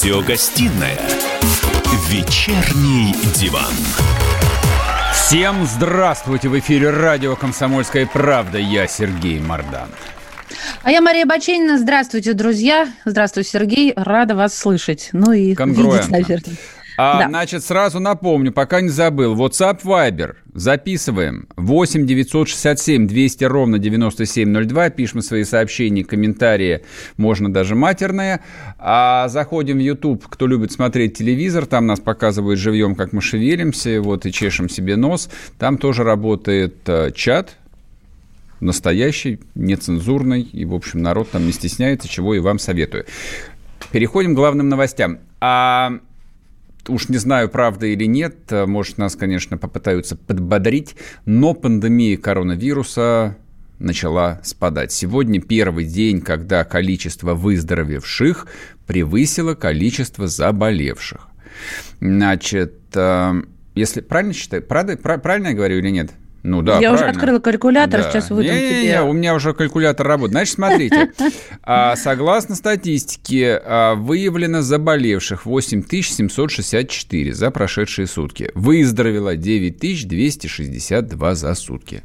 Радиогостинная «Вечерний диван». Всем здравствуйте! В эфире радио «Комсомольская правда». Я Сергей Мордан. А я Мария Баченина. Здравствуйте, друзья. Здравствуй, Сергей. Рада вас слышать. Ну и видеть, наверное. А, да. Значит, сразу напомню, пока не забыл. WhatsApp Viber. Записываем. 8 967 200 ровно 9702. Пишем свои сообщения, комментарии. Можно даже матерные. А заходим в YouTube. Кто любит смотреть телевизор, там нас показывают живьем, как мы шевелимся. Вот и чешем себе нос. Там тоже работает э, чат настоящий, нецензурный, и, в общем, народ там не стесняется, чего и вам советую. Переходим к главным новостям. А уж не знаю, правда или нет, может, нас, конечно, попытаются подбодрить, но пандемия коронавируса начала спадать. Сегодня первый день, когда количество выздоровевших превысило количество заболевших. Значит, э, если правильно считаю, правда, правильно я говорю или нет? Ну да, Я правильно. уже открыла калькулятор, да. сейчас выдам не. Не, не, у меня уже калькулятор работает. Значит, смотрите, а, согласно статистике, а, выявлено заболевших 8764 за прошедшие сутки. Выздоровело 9262 за сутки.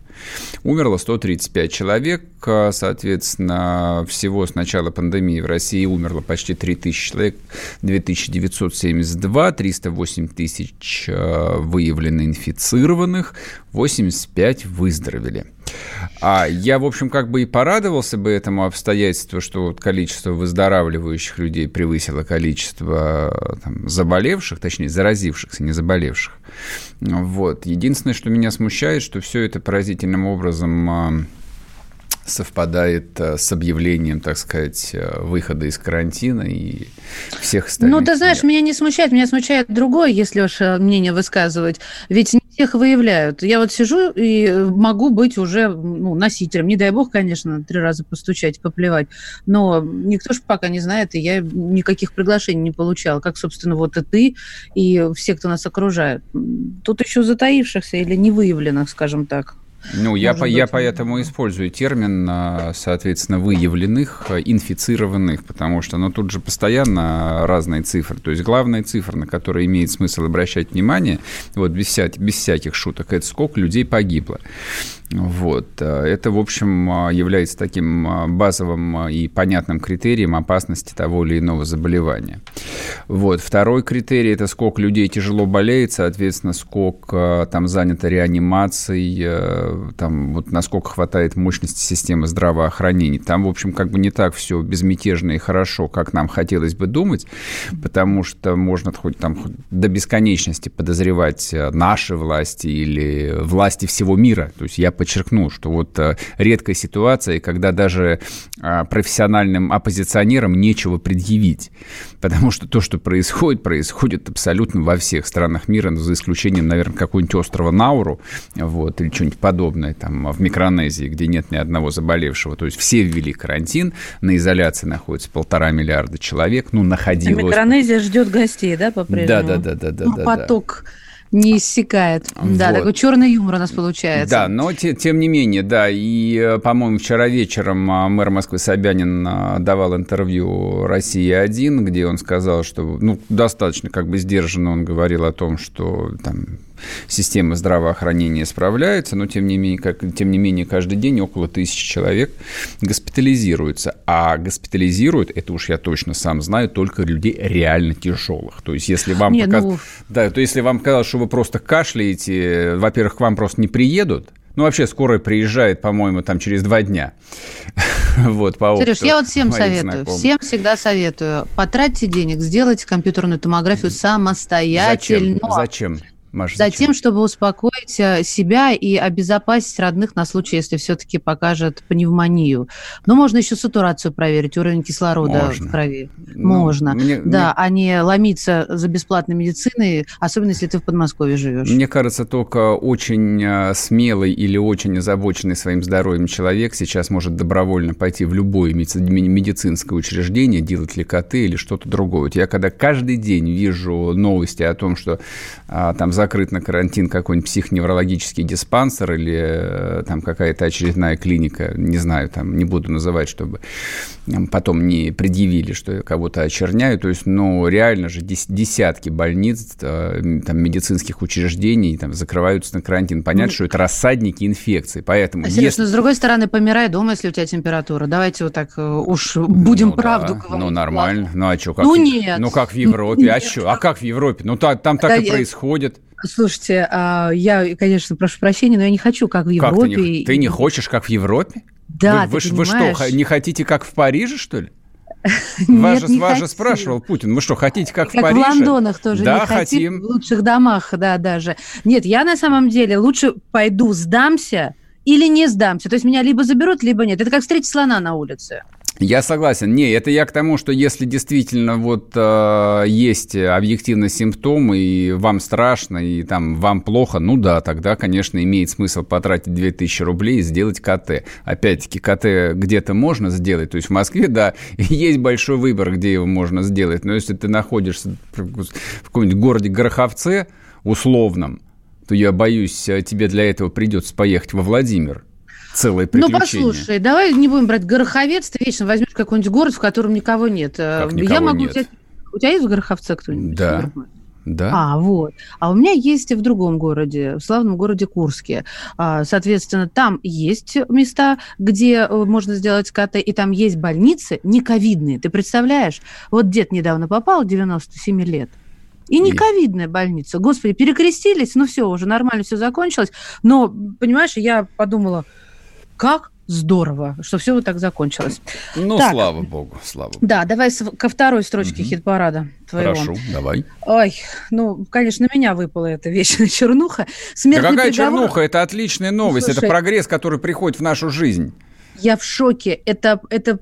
Умерло 135 человек, а, соответственно, всего с начала пандемии в России умерло почти 3000 человек, 2972, 308 тысяч выявлено инфицированных, 85 выздоровели. А я, в общем, как бы и порадовался бы этому обстоятельству, что вот количество выздоравливающих людей превысило количество там, заболевших, точнее, заразившихся, не заболевших. Вот. Единственное, что меня смущает, что все это поразительным образом а, совпадает э, с объявлением, так сказать, э, выхода из карантина и всех остальных. Ну, ты знаешь, меня не смущает, меня смущает другое, если уж э, мнение высказывать. Ведь всех выявляют. Я вот сижу и могу быть уже ну, носителем. Не дай бог, конечно, три раза постучать, поплевать. Но никто же пока не знает, и я никаких приглашений не получала. Как, собственно, вот и ты, и все, кто нас окружает. Тут еще затаившихся или невыявленных, скажем так. Ну, я, по, я поэтому использую термин, а, соответственно, выявленных, а, инфицированных, потому что, ну, тут же постоянно разные цифры. То есть главная цифра, на которую имеет смысл обращать внимание, вот без, вся, без всяких шуток, это сколько людей погибло. Вот. А, это, в общем, является таким базовым и понятным критерием опасности того или иного заболевания. Вот. Второй критерий – это сколько людей тяжело болеет, соответственно, сколько там занято реанимацией, там вот насколько хватает мощности системы здравоохранения. Там, в общем, как бы не так все безмятежно и хорошо, как нам хотелось бы думать, потому что можно хоть там до бесконечности подозревать э, наши власти или власти всего мира. То есть я подчеркну, что вот э, редкая ситуация, когда даже э, профессиональным оппозиционерам нечего предъявить, потому что то, что происходит, происходит абсолютно во всех странах мира, за исключением, наверное, какого-нибудь острова Науру, вот, или что-нибудь подобное подобное там в Микронезии, где нет ни одного заболевшего. То есть все ввели карантин, на изоляции находится полтора миллиарда человек, ну, находилось... А Микронезия ждет гостей, да, по-прежнему? Да, да, да, да, да. Ну, да поток. Да не иссякает. Вот. Да, такой черный юмор у нас получается. Да, но те, тем не менее, да. И, э, по-моему, вчера вечером а, мэр Москвы Собянин а, давал интервью «Россия-1», где он сказал, что, ну, достаточно как бы сдержанно он говорил о том, что там система здравоохранения справляется, но тем не менее, как, тем не менее каждый день около тысячи человек госпитализируются. А госпитализируют, это уж я точно сам знаю, только людей реально тяжелых. То есть, если вам, не, показ... ну... да, то если вам казалось, что вы просто кашляете, во-первых, к вам просто не приедут, ну, вообще, скорая приезжает, по-моему, там через два дня. вот, по Сереж, я вот всем советую, знакомых. всем всегда советую. Потратьте денег, сделайте компьютерную томографию самостоятельно. Зачем? Зачем? Маша, Затем, чтобы успокоить э, себя и обезопасить родных на случай, если все-таки покажет пневмонию. Но можно еще сатурацию проверить, уровень кислорода можно. в крови. Ну, можно. Мне, да, мне... а не ломиться за бесплатной медициной, особенно если ты в Подмосковье живешь. Мне кажется, только очень э, смелый или очень озабоченный своим здоровьем человек сейчас может добровольно пойти в любое медицинское учреждение, делать лекоты или что-то другое. Вот я когда каждый день вижу новости о том, что а, там за закрыт на карантин какой-нибудь псих неврологический диспансер или э, там какая-то очередная клиника, не знаю, там не буду называть, чтобы потом не предъявили, что я кого-то очерняю. То есть, ну, реально же десятки больниц, э, там, медицинских учреждений там, закрываются на карантин. Понятно, ну, что это рассадники инфекции. Поэтому, а, если... но с другой стороны, помирай дома, если у тебя температура. Давайте вот так э, уж будем ну, правду да. говорить. Ну, нормально. Ну, а что? Как, ну, нет. Ну, как в Европе. А что? А как в Европе? Ну, там, там так да, и я... происходит. Слушайте, а, я, конечно, прошу прощения, но я не хочу, как в Европе. Как ты, не, ты не хочешь, как в Европе? Да, вы, вы, вы что, не хотите, как в Париже, что ли? Вас же, вас же спрашивал Путин, вы что, хотите как, как в Париже? В Лондонах тоже да, не хотим. хотим. В лучших домах, да, даже. Нет, я на самом деле лучше пойду сдамся или не сдамся. То есть меня либо заберут, либо нет. Это как встретить слона на улице. Я согласен. Не, это я к тому, что если действительно вот э, есть объективный симптом, и вам страшно, и там вам плохо, ну да, тогда, конечно, имеет смысл потратить 2000 рублей и сделать КТ. Опять-таки, КТ где-то можно сделать, то есть в Москве, да, есть большой выбор, где его можно сделать, но если ты находишься в каком-нибудь городе Гороховце условном, то я боюсь, э, тебе для этого придется поехать во Владимир целое ну, приключение. Ну, послушай, давай не будем брать Гороховец, ты вечно возьмешь какой-нибудь город, в котором никого нет. Как никого Я могу нет? взять... У тебя есть в Гороховце кто-нибудь? Да. Да. А, вот. А у меня есть в другом городе, в славном городе Курске. А, соответственно, там есть места, где э, можно сделать КТ, и там есть больницы не ковидные. Ты представляешь? Вот дед недавно попал, 97 лет. И не ковидная больница. Господи, перекрестились, ну все, уже нормально все закончилось. Но, понимаешь, я подумала, как здорово, что все вот так закончилось. Ну, так, слава богу, слава богу. Да, давай ко второй строчке угу. хит-парада твоего. Хорошо, давай. Ой, ну, конечно, меня выпала эта вечная чернуха. Смертный да какая приговор... чернуха? Это отличная новость, Слушай, это прогресс, который приходит в нашу жизнь. Я в шоке. Это, это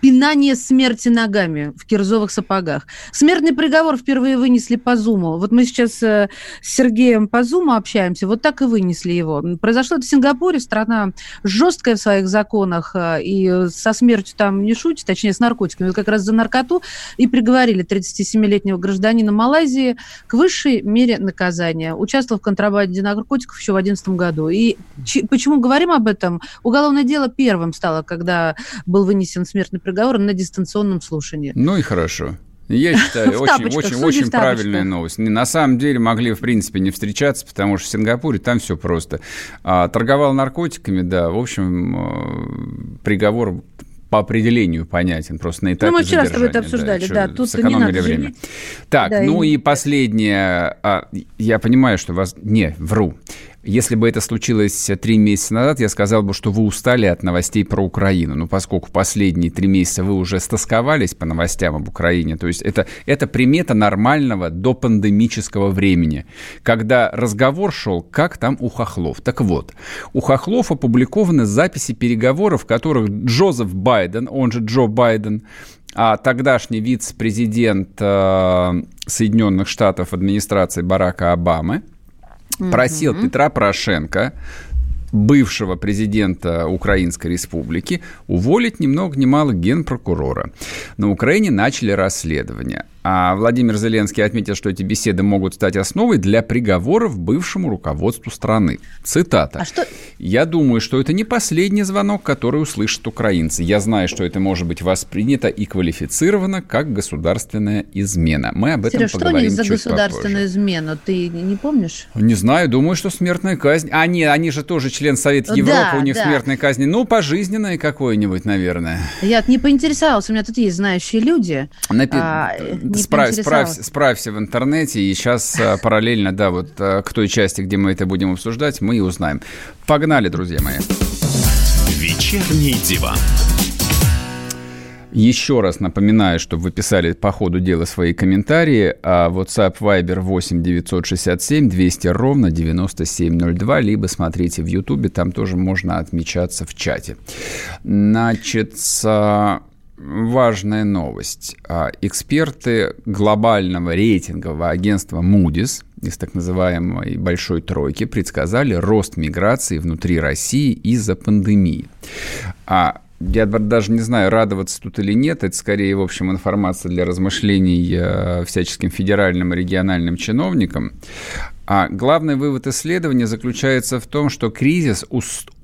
пинание смерти ногами в кирзовых сапогах. Смертный приговор впервые вынесли по Зуму. Вот мы сейчас э, с Сергеем по Зуму общаемся, вот так и вынесли его. Произошло это в Сингапуре, страна жесткая в своих законах, э, и со смертью там не шутит, точнее, с наркотиками. Как раз за наркоту и приговорили 37-летнего гражданина Малайзии к высшей мере наказания. Участвовал в контрабанде наркотиков еще в 2011 году. И почему говорим об этом? Уголовное дело первым первым стало, когда был вынесен смертный приговор на дистанционном слушании. Ну и хорошо. Я считаю, очень, очень, очень правильная новость. На самом деле могли, в принципе, не встречаться, потому что в Сингапуре там все просто. А, торговал наркотиками, да, в общем, э, приговор по определению понятен, просто на этапе Ну, мы вчера с тобой это обсуждали, да, да тут не надо время. Так, да, ну и, и последнее, а, я понимаю, что вас... Не, вру. Если бы это случилось три месяца назад, я сказал бы, что вы устали от новостей про Украину. Но поскольку последние три месяца вы уже стосковались по новостям об Украине, то есть это, это примета нормального до пандемического времени, когда разговор шел, как там у Хохлов. Так вот, у Хохлов опубликованы записи переговоров, в которых Джозеф Байден, он же Джо Байден, а тогдашний вице-президент э, Соединенных Штатов администрации Барака Обамы, просил mm-hmm. Петра Порошенко, бывшего президента Украинской Республики, уволить ни много ни мало генпрокурора. На Украине начали расследование. А Владимир Зеленский отметил, что эти беседы могут стать основой для приговоров бывшему руководству страны. Цитата. А что... «Я думаю, что это не последний звонок, который услышат украинцы. Я знаю, что это может быть воспринято и квалифицировано как государственная измена». Мы об этом Сереж, поговорим что они за государственную попозже. измену? Ты не помнишь? Не знаю, думаю, что смертная казнь. А, нет, они же тоже член Совета Европы, да, у них да. смертная казнь. Ну, пожизненная какой-нибудь, наверное. Я не поинтересовался, у меня тут есть знающие люди. Напи... А, справь, справь, справься в интернете, и сейчас э, параллельно, да, вот э, к той части, где мы это будем обсуждать, мы и узнаем. Погнали, друзья мои. Вечерний диван. Еще раз напоминаю, чтобы вы писали по ходу дела свои комментарии. А WhatsApp Viber 8 967 200 ровно 9702, либо смотрите в YouTube, там тоже можно отмечаться в чате. Значит, важная новость. А, эксперты глобального рейтингового агентства Moody's из так называемой «большой тройки» предсказали рост миграции внутри России из-за пандемии. А я даже не знаю, радоваться тут или нет. Это скорее, в общем, информация для размышлений э, всяческим федеральным и региональным чиновникам. А главный вывод исследования заключается в том, что кризис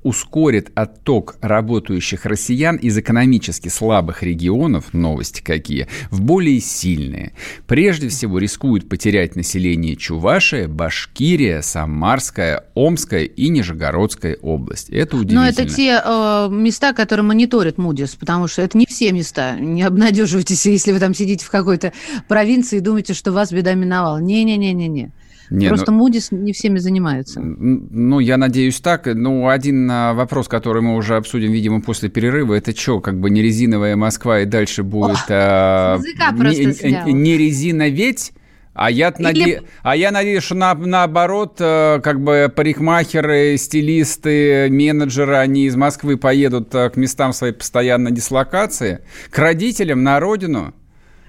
ускорит отток работающих россиян из экономически слабых регионов, новости какие, в более сильные. Прежде всего рискуют потерять население Чувашия, Башкирия, Самарская, Омская и Нижегородская область. Это удивительно. Но это те э, места, которые мониторят Мудис, потому что это не все места. Не обнадеживайтесь, если вы там сидите в какой-то провинции и думаете, что вас беда миновала. Не-не-не-не-не. Не, Просто ну, Moody's не всеми занимается. Ну, я надеюсь так. Ну, один а, вопрос, который мы уже обсудим, видимо, после перерыва, это что, как бы не резиновая Москва и дальше будет... О, а, не, не резина ведь? А я, Или... наде... а я надеюсь, что на, наоборот, э, как бы парикмахеры, стилисты, менеджеры, они из Москвы поедут э, к местам своей постоянной дислокации, к родителям на родину.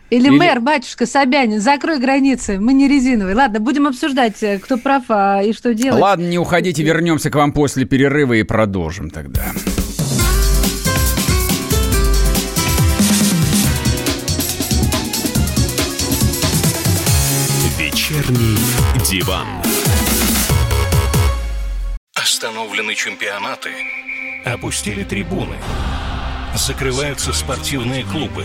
Или, Или мэр, батюшка Собянин, закрой границы, мы не резиновые. Ладно, будем обсуждать, э, кто прав а, и что делать. Ладно, не уходите, вернемся к вам после перерыва и продолжим тогда. Вечерний диван. Остановлены чемпионаты. Опустили трибуны. Закрываются спортивные клубы.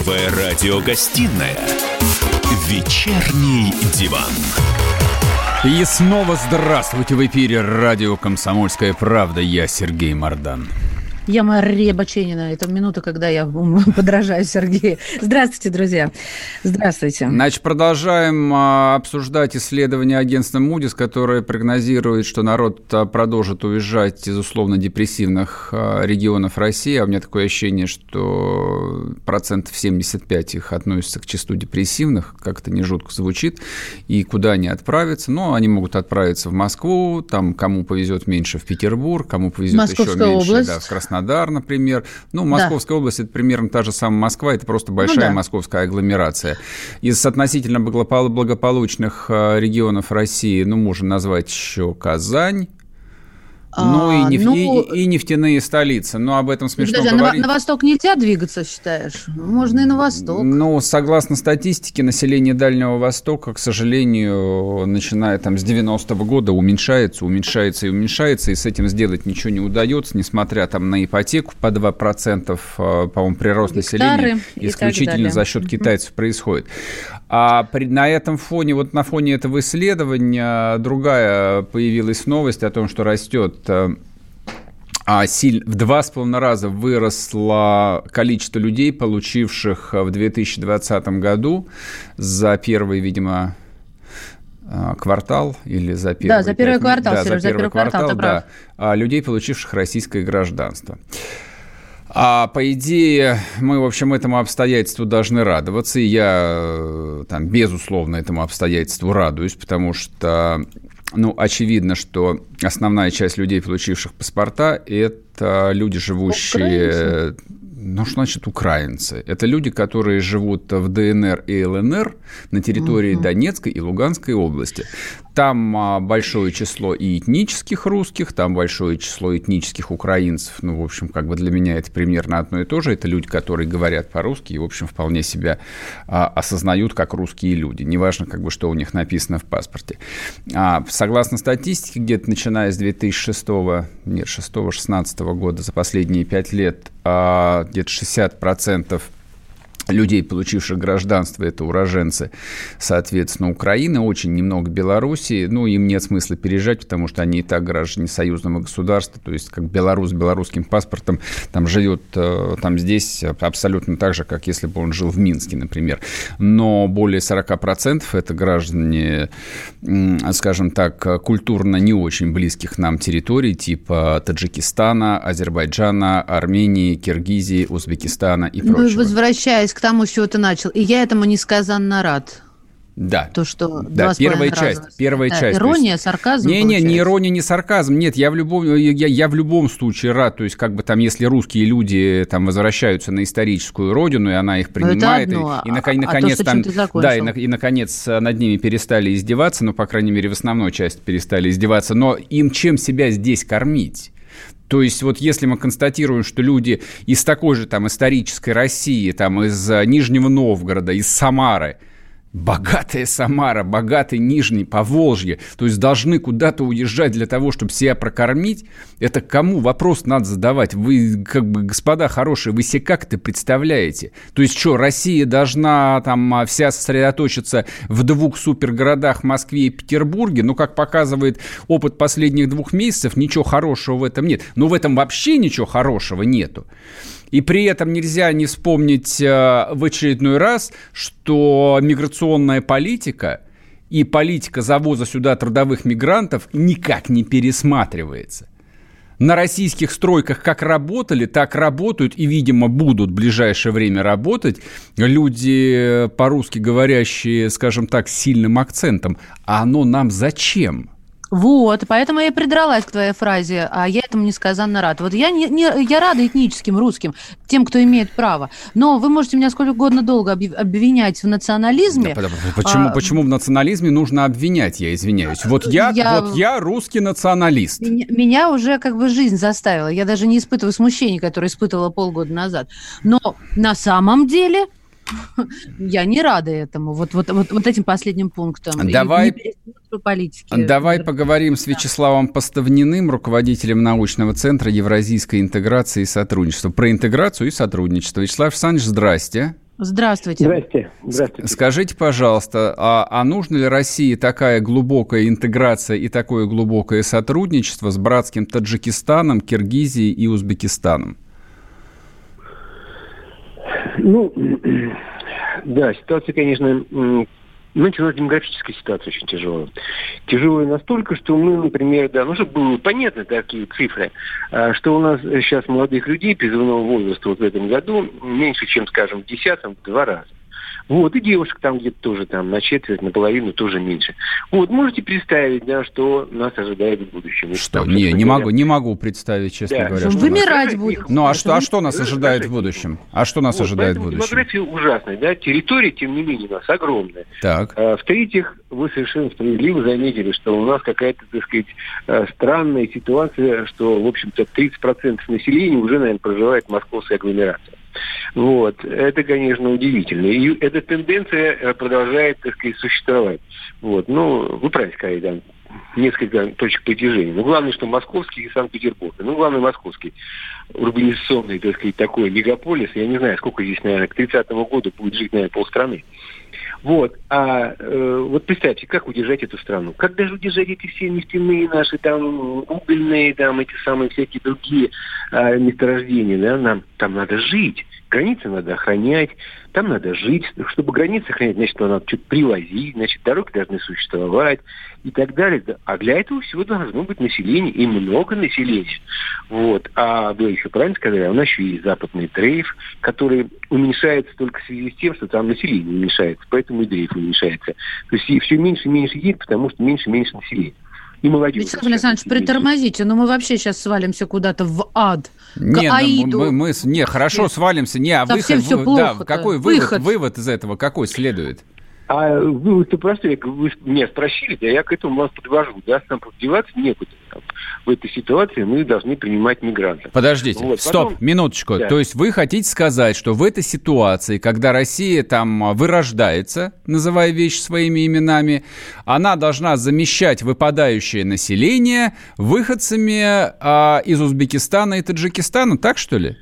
Первая радиогостинная «Вечерний диван». И снова здравствуйте в эфире радио «Комсомольская правда». Я Сергей Мордан. Я Мария Баченина. Это минута, когда я подражаю Сергею. Здравствуйте, друзья. Здравствуйте. Значит, продолжаем а, обсуждать исследование агентства Moody's, которое прогнозирует, что народ а, продолжит уезжать из условно-депрессивных а, регионов России. А у меня такое ощущение, что процентов 75 их относятся к числу депрессивных, как это не жутко звучит. И куда они отправятся? Ну, они могут отправиться в Москву, там кому повезет меньше в Петербург, кому повезет Московская еще меньше область. Да, в Краснодар Краснодар, например. Ну, Московская да. область – это примерно та же самая Москва, это просто большая ну, да. московская агломерация. Из относительно благополучных э, регионов России, ну, можно назвать еще Казань, ну, и, неф... ну, и, и нефтяные столицы. Но об этом смешно подожди, говорить. На, на восток нельзя двигаться, считаешь? Можно и на восток. Ну, согласно статистике, население Дальнего Востока, к сожалению, начиная там с 90-го года уменьшается, уменьшается и уменьшается, и с этим сделать ничего не удается, несмотря там на ипотеку по 2%, э, по-моему, прирост Гектары населения исключительно за счет китайцев происходит. А при, на этом фоне, вот на фоне этого исследования другая появилась новость о том, что растет э, а силь, в два с половиной раза выросло количество людей, получивших в 2020 году за первый, видимо, э, квартал или за первый... Да, за первый квартал, да, за первый, за первый квартал, квартал да, а людей, получивших российское гражданство. А по идее, мы, в общем, этому обстоятельству должны радоваться. И я э, там, безусловно, этому обстоятельству радуюсь, потому что, ну, очевидно, что основная часть людей, получивших паспорта, это люди, живущие... Украинцы ну, что значит украинцы? Это люди, которые живут в ДНР и ЛНР на территории угу. Донецкой и Луганской области. Там а, большое число и этнических русских, там большое число этнических украинцев. Ну, в общем, как бы для меня это примерно одно и то же. Это люди, которые говорят по-русски и, в общем, вполне себя а, осознают как русские люди. Неважно, как бы, что у них написано в паспорте. А, согласно статистике, где-то начиная с 2006, нет, 6-16 года, за последние пять лет, а, где-то 60% людей, получивших гражданство, это уроженцы, соответственно, Украины, очень немного Белоруссии. Ну, им нет смысла переезжать, потому что они и так граждане союзного государства, то есть как белорус с белорусским паспортом там живет э, там здесь абсолютно так же, как если бы он жил в Минске, например. Но более 40% это граждане, скажем так, культурно не очень близких нам территорий, типа Таджикистана, Азербайджана, Армении, Киргизии, Узбекистана и ну, прочего. Возвращаясь к тому, с чего ты начал. И я этому несказанно рад. Да. То, что да, первая часть, раза. первая да, часть. Ирония, есть, сарказм. Не, не, не ирония, не сарказм. Нет, я в любом, я, я в любом случае рад. То есть, как бы там, если русские люди там возвращаются на историческую родину, и она их ну, принимает, одно, и, и, и наконец а то, там, да, и, и наконец над ними перестали издеваться, ну, по крайней мере, в основной части перестали издеваться. Но им чем себя здесь кормить? То есть вот если мы констатируем, что люди из такой же там исторической России, там из Нижнего Новгорода, из Самары – Богатая Самара, богатый Нижний Поволжье, то есть должны куда-то уезжать для того, чтобы себя прокормить, это кому вопрос надо задавать? Вы, как бы, господа хорошие, вы себе как это представляете? То есть что, Россия должна там вся сосредоточиться в двух супергородах Москве и Петербурге? Ну, как показывает опыт последних двух месяцев, ничего хорошего в этом нет. Но в этом вообще ничего хорошего нету. И при этом нельзя не вспомнить э, в очередной раз, что миграционная политика и политика завоза сюда трудовых мигрантов никак не пересматривается. На российских стройках как работали, так работают и, видимо, будут в ближайшее время работать люди по-русски говорящие, скажем так, с сильным акцентом. А оно нам зачем? Вот, поэтому я и придралась к твоей фразе, а я этому несказанно рад. Вот я, не, не, я рада этническим русским, тем, кто имеет право. Но вы можете меня сколько угодно долго обвинять в национализме. Да, почему, а, почему в национализме нужно обвинять, я извиняюсь? Вот я, я, вот я русский националист. Меня, меня уже как бы жизнь заставила. Я даже не испытываю смущения, которое испытывала полгода назад. Но на самом деле я не рада этому, вот, вот, вот, вот этим последним пунктом. Давай, политики. давай поговорим с Вячеславом Поставниным, руководителем научного центра Евразийской интеграции и сотрудничества. Про интеграцию и сотрудничество. Вячеслав Александрович, здрасте. Здравствуйте. Здравствуйте. Здравствуйте. Скажите, пожалуйста, а, а нужно ли России такая глубокая интеграция и такое глубокое сотрудничество с братским Таджикистаном, Киргизией и Узбекистаном? Ну, да, ситуация, конечно, Знаете, у нас демографическая ситуация очень тяжелая. Тяжелая настолько, что мы, например, да, ну, чтобы было понятно такие цифры, а, что у нас сейчас молодых людей призывного возраста вот в этом году меньше, чем, скажем, в десятом, в два раза. Вот, и девушек там где-то тоже там на четверть, наполовину тоже меньше. Вот, можете представить, да, что нас ожидает в будущем. Что? Там, не, не могу, не могу представить, честно да. говоря. Что Вымирать будет. Ну, а что, а что нас ожидает в будущем? А что нас вот, ожидает в будущем? Демография ужасная, да, территория, тем не менее, у нас огромная. Так. А, в-третьих, вы совершенно справедливо заметили, что у нас какая-то, так сказать, э, странная ситуация, что, в общем-то, 30% населения уже, наверное, проживает в московской агломерации. Вот. Это, конечно, удивительно. И эта тенденция э, продолжает, так сказать, существовать. Вот. Ну, вы правильно сказали, да, несколько точек притяжения. Но главное, что московский и Санкт-Петербург. Ну, главное, московский урбанизационный, так сказать, такой мегаполис. Я не знаю, сколько здесь, наверное, к 30-му году будет жить, наверное, полстраны. Вот. А э, вот представьте, как удержать эту страну? Как даже удержать эти все нефтяные наши там угольные, там эти самые всякие другие э, месторождения, да? Нам там надо жить. Границы надо охранять, там надо жить. Чтобы границы охранять, значит, надо что-то привозить, значит, дороги должны существовать и так далее. А для этого всего должно быть население, и много населения. Вот. А вы еще правильно сказали, а у нас еще есть западный дрейф, который уменьшается только в связи с тем, что там население уменьшается, поэтому и дрейф уменьшается. То есть все меньше и меньше едет, потому что меньше и меньше населения и молодежь. Вячеслав Александрович, притормозите, но мы вообще сейчас свалимся куда-то в ад. Не, к Аиду. Мы, мы, не, хорошо свалимся. Не, а Совсем выход, все плохо да, какой выход, вывод из этого, какой следует? А вы-то простой, вы меня спросили, да я к этому вас подвожу, да, нам поддеваться некуда. В этой ситуации мы должны принимать мигрантов. Подождите, вот, стоп, потом... минуточку. Да. То есть вы хотите сказать, что в этой ситуации, когда Россия там вырождается, называя вещи своими именами, она должна замещать выпадающее население выходцами а, из Узбекистана и Таджикистана, так что ли?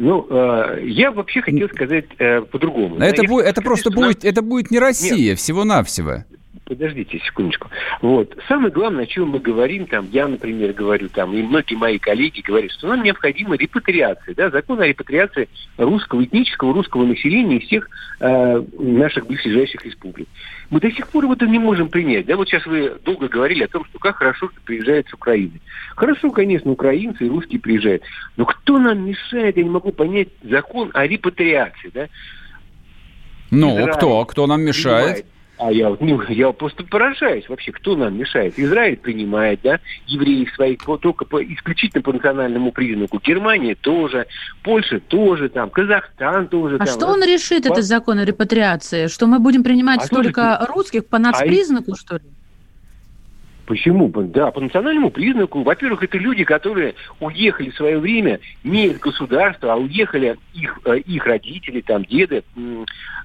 Ну, э, я вообще хотел сказать э, по-другому. Это, будет, это просто будет, это будет не Россия, всего-навсего подождите секундочку. Вот. Самое главное, о чем мы говорим, там, я, например, говорю, там, и многие мои коллеги говорят, что нам необходима репатриация, да, закон о репатриации русского, этнического русского населения из всех э, наших ближайших республик. Мы до сих пор это не можем принять. Да, вот сейчас вы долго говорили о том, что как хорошо, что приезжают с Украины. Хорошо, конечно, украинцы и русские приезжают. Но кто нам мешает, я не могу понять, закон о репатриации, да? Ну, Израиль кто? Кто нам мешает? Понимает. А я, ну, я просто поражаюсь вообще, кто нам мешает. Израиль принимает, да, евреев своих по, только по, исключительно по национальному признаку. Германия тоже, Польша тоже, там, Казахстан тоже. А там, что он решит, по... этот закон о репатриации? Что мы будем принимать а только слушайте, русских по нацпризнаку, а... что ли? Почему? Да, по национальному признаку. Во-первых, это люди, которые уехали в свое время не из государства, а уехали их, э, их родители, там, деды,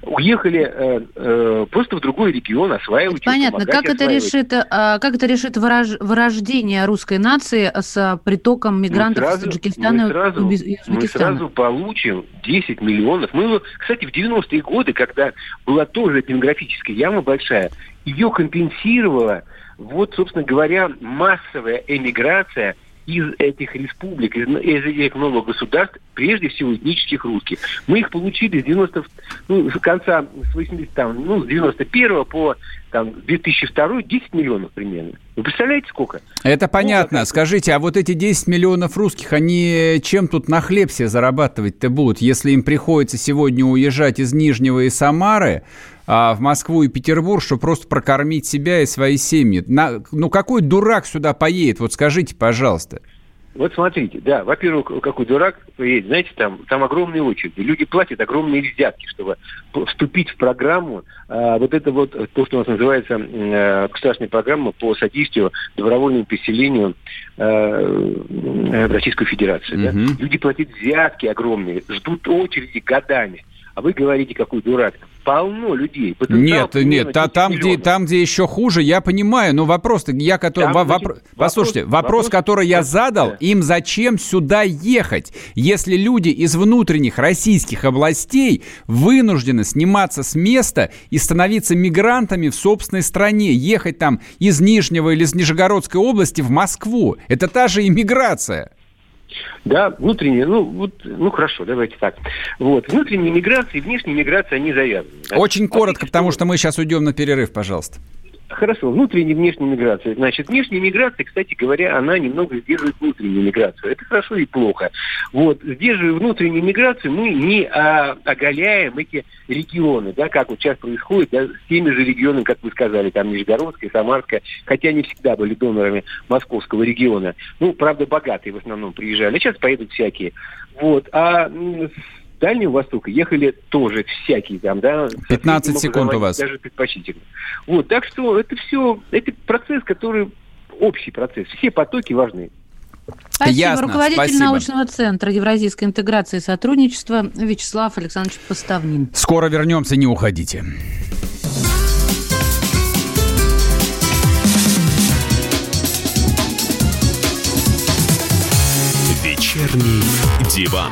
уехали э, э, просто в другой регион осваивать. Понятно. Как это, решит, а, как это решит выраж, вырождение русской нации с притоком мигрантов мы сразу, из Таджикистана мы сразу, и Узбекистана? Мы сразу получим 10 миллионов. Мы, кстати, в 90-е годы, когда была тоже демографическая яма большая, ее компенсировала вот, собственно говоря, массовая эмиграция из этих республик, из, из этих новых государств, прежде всего этнических русских. Мы их получили с 90, ну, с конца, с 80, там, ну, с 91 по там, 2002 10 миллионов примерно. Вы представляете, сколько? Это понятно. Ну, Скажите, а вот эти 10 миллионов русских, они чем тут на хлеб себе зарабатывать-то будут, если им приходится сегодня уезжать из Нижнего и Самары, в Москву и Петербург, чтобы просто прокормить себя и свои семьи. На, ну какой дурак сюда поедет? Вот скажите, пожалуйста. Вот смотрите, да, во-первых, какой дурак поедет, знаете, там, там огромные очереди. Люди платят огромные взятки, чтобы вступить в программу. А, вот это вот то, что у нас называется э, государственная программа по содействию добровольному переселению э, в Российскую Федерацию. Угу. Да? Люди платят взятки огромные, ждут очереди годами. А вы говорите, какой дурак полно людей. Потенциал нет, нет, та, там, где, там, где еще хуже, я понимаю, но вопрос, я который, там, вопро... вопрос, послушайте, вопрос, вопрос, который я задал, да. им зачем сюда ехать, если люди из внутренних российских областей вынуждены сниматься с места и становиться мигрантами в собственной стране, ехать там из Нижнего или из Нижегородской области в Москву. Это та же иммиграция. Да, внутренняя, ну, вот, ну хорошо, давайте так. Вот, внутренняя миграция и внешняя миграция, они завязаны. Да? Очень коротко, потому что мы сейчас уйдем на перерыв, пожалуйста. Хорошо, внутренняя и внешняя миграция. Значит, внешняя миграция, кстати говоря, она немного сдерживает внутреннюю миграцию. Это хорошо и плохо. Вот, сдерживая внутреннюю миграцию, мы не а, оголяем эти регионы, да, как вот сейчас происходит, да, с теми же регионами, как вы сказали, там Нижегородская, Самарская, хотя они всегда были донорами московского региона. Ну, правда, богатые в основном приезжали. А сейчас поедут всякие. Вот. А Дальнего Востока ехали тоже всякие там, да. 15 секунд у вас. Даже предпочтительно. Вот, так что это все, это процесс, который общий процесс. Все потоки важны. Спасибо. Ясно. Руководитель Спасибо. научного центра Евразийской интеграции и сотрудничества Вячеслав Александрович Поставнин. Скоро вернемся, не уходите. Вечерний диван.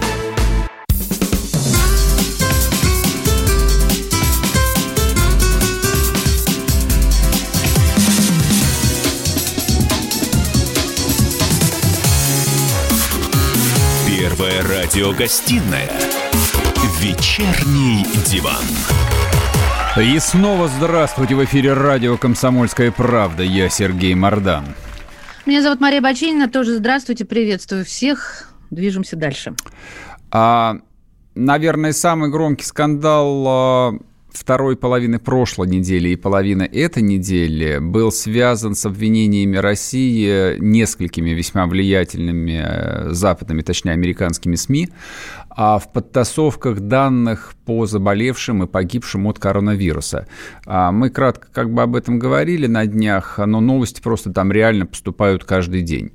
Радиогостинная «Вечерний диван». И снова здравствуйте в эфире радио «Комсомольская правда». Я Сергей Мордан. Меня зовут Мария Бачинина. Тоже здравствуйте, приветствую всех. Движемся дальше. А, наверное, самый громкий скандал а, второй половины прошлой недели и половины этой недели был связан с обвинениями России несколькими весьма влиятельными э, западными, точнее, американскими СМИ а в подтасовках данных по заболевшим и погибшим от коронавируса. А мы кратко как бы об этом говорили на днях, но новости просто там реально поступают каждый день.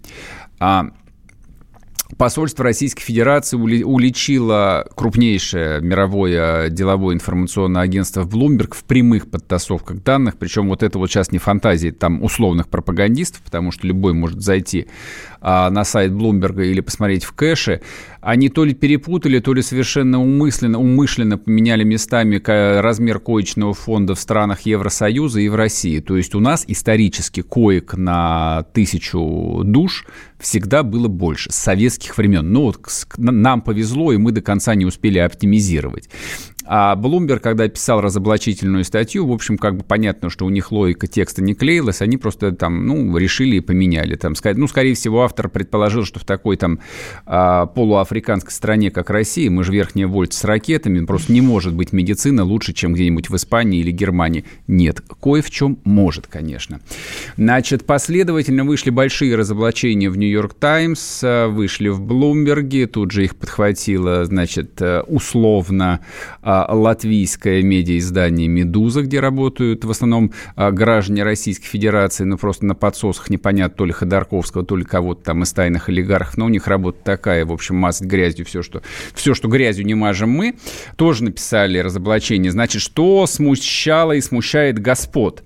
Посольство Российской Федерации уличило крупнейшее мировое деловое информационное агентство Bloomberg в прямых подтасовках данных. Причем вот это вот сейчас не фантазии там условных пропагандистов, потому что любой может зайти а, на сайт Bloomberg или посмотреть в кэше. Они то ли перепутали, то ли совершенно умышленно, умышленно поменяли местами размер коечного фонда в странах Евросоюза и в России. То есть у нас исторически коек на тысячу душ всегда было больше, с советских времен. Но вот нам повезло, и мы до конца не успели оптимизировать. А Bloomberg, когда писал разоблачительную статью, в общем, как бы понятно, что у них логика текста не клеилась, они просто там, ну, решили и поменяли. Там, ну, скорее всего, автор предположил, что в такой там а, полуафриканской стране, как Россия, мы же верхняя вольт с ракетами, просто не может быть медицина лучше, чем где-нибудь в Испании или Германии. Нет, кое в чем может, конечно. Значит, последовательно вышли большие разоблачения в Нью-Йорк Таймс, вышли в Блумберге, тут же их подхватило, значит, условно а, латвийское медиаиздание «Медуза», где работают в основном а, граждане Российской Федерации, ну просто на подсосах непонятно, то ли Ходорковского, то ли кого-то там из тайных олигархов, но у них работа такая, в общем, мазать грязью все, что, все, что грязью не мажем мы, тоже написали разоблачение. Значит, что смущало и смущает господ?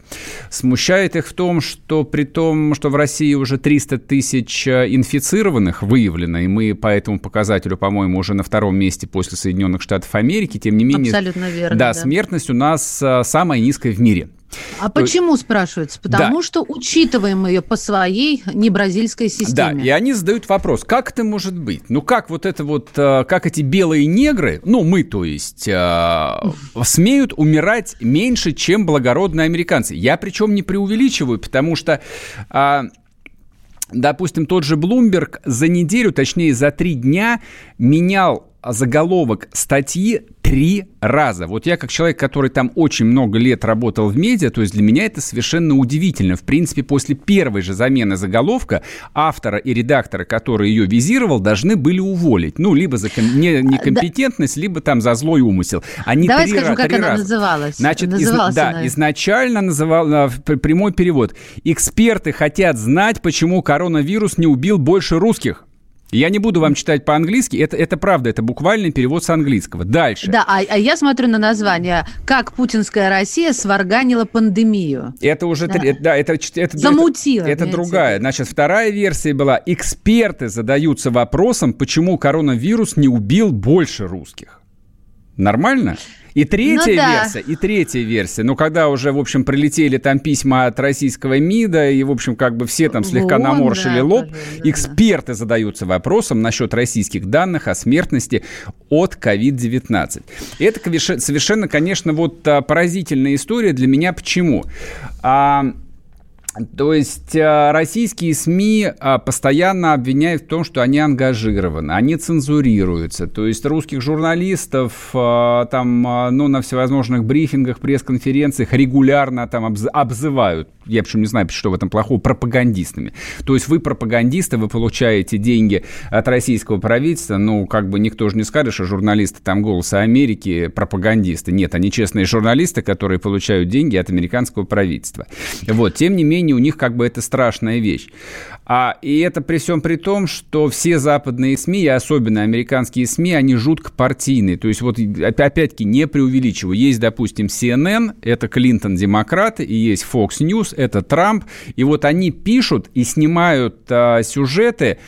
Смущает их в том, что при том, что в России уже 300 тысяч а, инфицированных выявлено, и мы по этому показателю, по-моему, уже на втором месте после Соединенных Штатов Америки, тем не менее Абсолютно верно. Да, да, смертность у нас а, самая низкая в мире. А То... почему, спрашивается? Потому да. что учитываем ее по своей небразильской системе. Да, и они задают вопрос, как это может быть? Ну, как вот это вот, а, как эти белые негры, ну, мы, то есть, а, смеют умирать меньше, чем благородные американцы? Я причем не преувеличиваю, потому что допустим, тот же Bloomberg за неделю, точнее за три дня менял заголовок статьи три раза. Вот я как человек, который там очень много лет работал в медиа, то есть для меня это совершенно удивительно. В принципе, после первой же замены заголовка автора и редактора, который ее визировал, должны были уволить. Ну, либо за не, некомпетентность, да. либо там за злой умысел. Они Давай три, скажем, три как раза. она называлась. Значит, называлась из, да, она... изначально называл прямой перевод. Эксперты хотят знать, почему коронавирус не убил больше русских. Я не буду вам читать по-английски, это, это правда, это буквальный перевод с английского. Дальше. Да, а, а я смотрю на название «Как путинская Россия сварганила пандемию». Это уже, да, это, да это, это, Замутила. Это, это другая. Значит, вторая версия была «Эксперты задаются вопросом, почему коронавирус не убил больше русских». Нормально? И третья ну, да. версия, и третья версия. Ну, когда уже, в общем, прилетели там письма от российского МИДа, и, в общем, как бы все там слегка Вон, наморщили да, лоб, да, эксперты да. задаются вопросом насчет российских данных о смертности от COVID-19. Это совершенно, конечно, вот а, поразительная история для меня. Почему? А, то есть э, российские СМИ э, постоянно обвиняют в том, что они ангажированы, они цензурируются. То есть русских журналистов э, там, ну, на всевозможных брифингах, пресс-конференциях регулярно там обзывают я причем не знаю, что в этом плохого, пропагандистами. То есть вы пропагандисты, вы получаете деньги от российского правительства, ну, как бы никто же не скажет, что журналисты там «Голоса Америки» пропагандисты. Нет, они честные журналисты, которые получают деньги от американского правительства. Вот, тем не менее, у них как бы это страшная вещь. А, и это при всем при том, что все западные СМИ, и особенно американские СМИ, они жутко партийные. То есть вот опять-таки не преувеличиваю. Есть, допустим, CNN, это Клинтон демократ, и есть Fox News, это Трамп. И вот они пишут и снимают а, сюжеты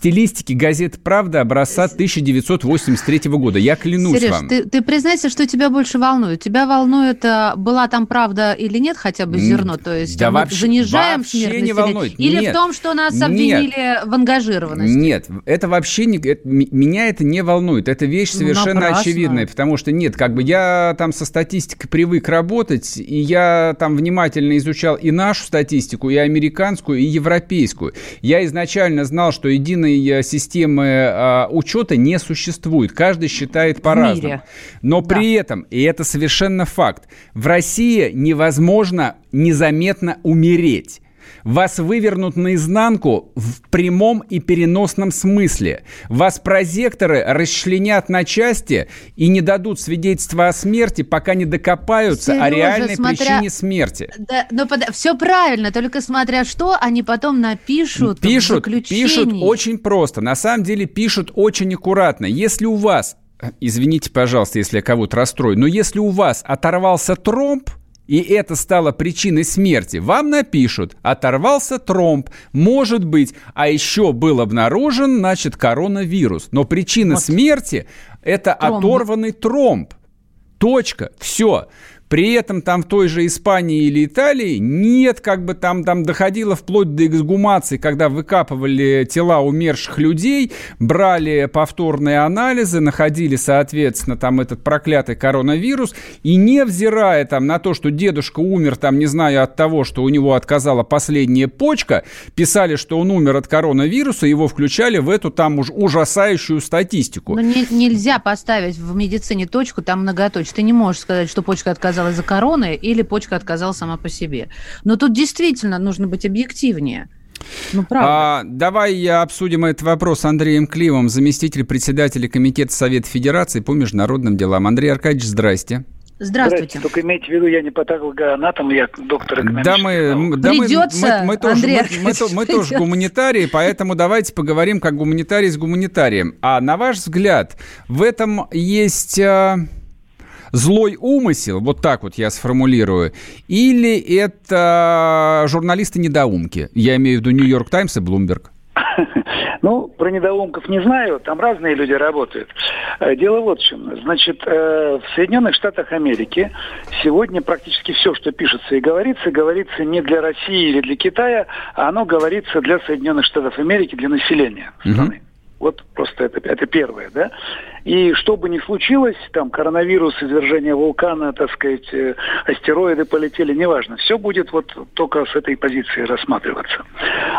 в стилистике газеты «Правда» образца 1983 года. Я клянусь Сереж, вам. Ты, ты признайся, что тебя больше волнует. Тебя волнует, а, была там правда или нет хотя бы зерно? То есть да мы вообще, занижаем вообще смертность? Не волнует. Или, или в том, что нас нет, обвинили в ангажированности? Нет, это вообще не... Это, меня это не волнует. Это вещь ну, совершенно ну, очевидная. Потому что нет, как бы я там со статистикой привык работать, и я там внимательно изучал и нашу статистику, и американскую, и европейскую. Я изначально знал, что единая единой э, системы э, учета не существует. Каждый считает по-разному. Но да. при этом, и это совершенно факт, в России невозможно незаметно умереть вас вывернут наизнанку в прямом и переносном смысле. Вас прозекторы расчленят на части и не дадут свидетельства о смерти, пока не докопаются Сережа, о реальной смотря... причине смерти. Да, но под... все правильно, только смотря что, они потом напишут пишут, Пишут очень просто. На самом деле пишут очень аккуратно. Если у вас извините, пожалуйста, если я кого-то расстрою, но если у вас оторвался тромб, и это стало причиной смерти, вам напишут, оторвался тромб, может быть, а еще был обнаружен, значит, коронавирус. Но причина вот. смерти – это тромб. оторванный тромб. Точка. Все. При этом там в той же Испании или Италии нет, как бы там, там доходило вплоть до эксгумации, когда выкапывали тела умерших людей, брали повторные анализы, находили, соответственно, там этот проклятый коронавирус, и невзирая там на то, что дедушка умер, там, не знаю, от того, что у него отказала последняя почка, писали, что он умер от коронавируса, его включали в эту там уж ужасающую статистику. Но не, нельзя поставить в медицине точку, там многоточие. Ты не можешь сказать, что почка отказала отказала из-за короны или почка отказала сама по себе. Но тут действительно нужно быть объективнее. Ну, правда. А, давай я обсудим этот вопрос с Андреем Кливом, заместитель председателя Комитета Совета Федерации по международным делам. Андрей Аркадьевич, здрасте. Здравствуйте. Здравствуйте. Только имейте в виду, я не патологоанатом, я доктор экономических Да, мы, да Придется, мы, мы, мы, тоже, Андрей мы, мы, мы тоже гуманитарии, поэтому давайте поговорим как гуманитарий с гуманитарием. А на ваш взгляд, в этом есть... Злой умысел, вот так вот я сформулирую, или это журналисты-недоумки? Я имею в виду Нью-Йорк Таймс и Блумберг. Ну, про недоумков не знаю, там разные люди работают. Э, дело вот в чем. Значит, э, в Соединенных Штатах Америки сегодня практически все, что пишется и говорится, говорится не для России или для Китая, а оно говорится для Соединенных Штатов Америки, для населения страны. Угу. Вот просто это, это первое, да. И что бы ни случилось, там коронавирус, извержение вулкана, так сказать, э, астероиды полетели, неважно. Все будет вот только с этой позиции рассматриваться.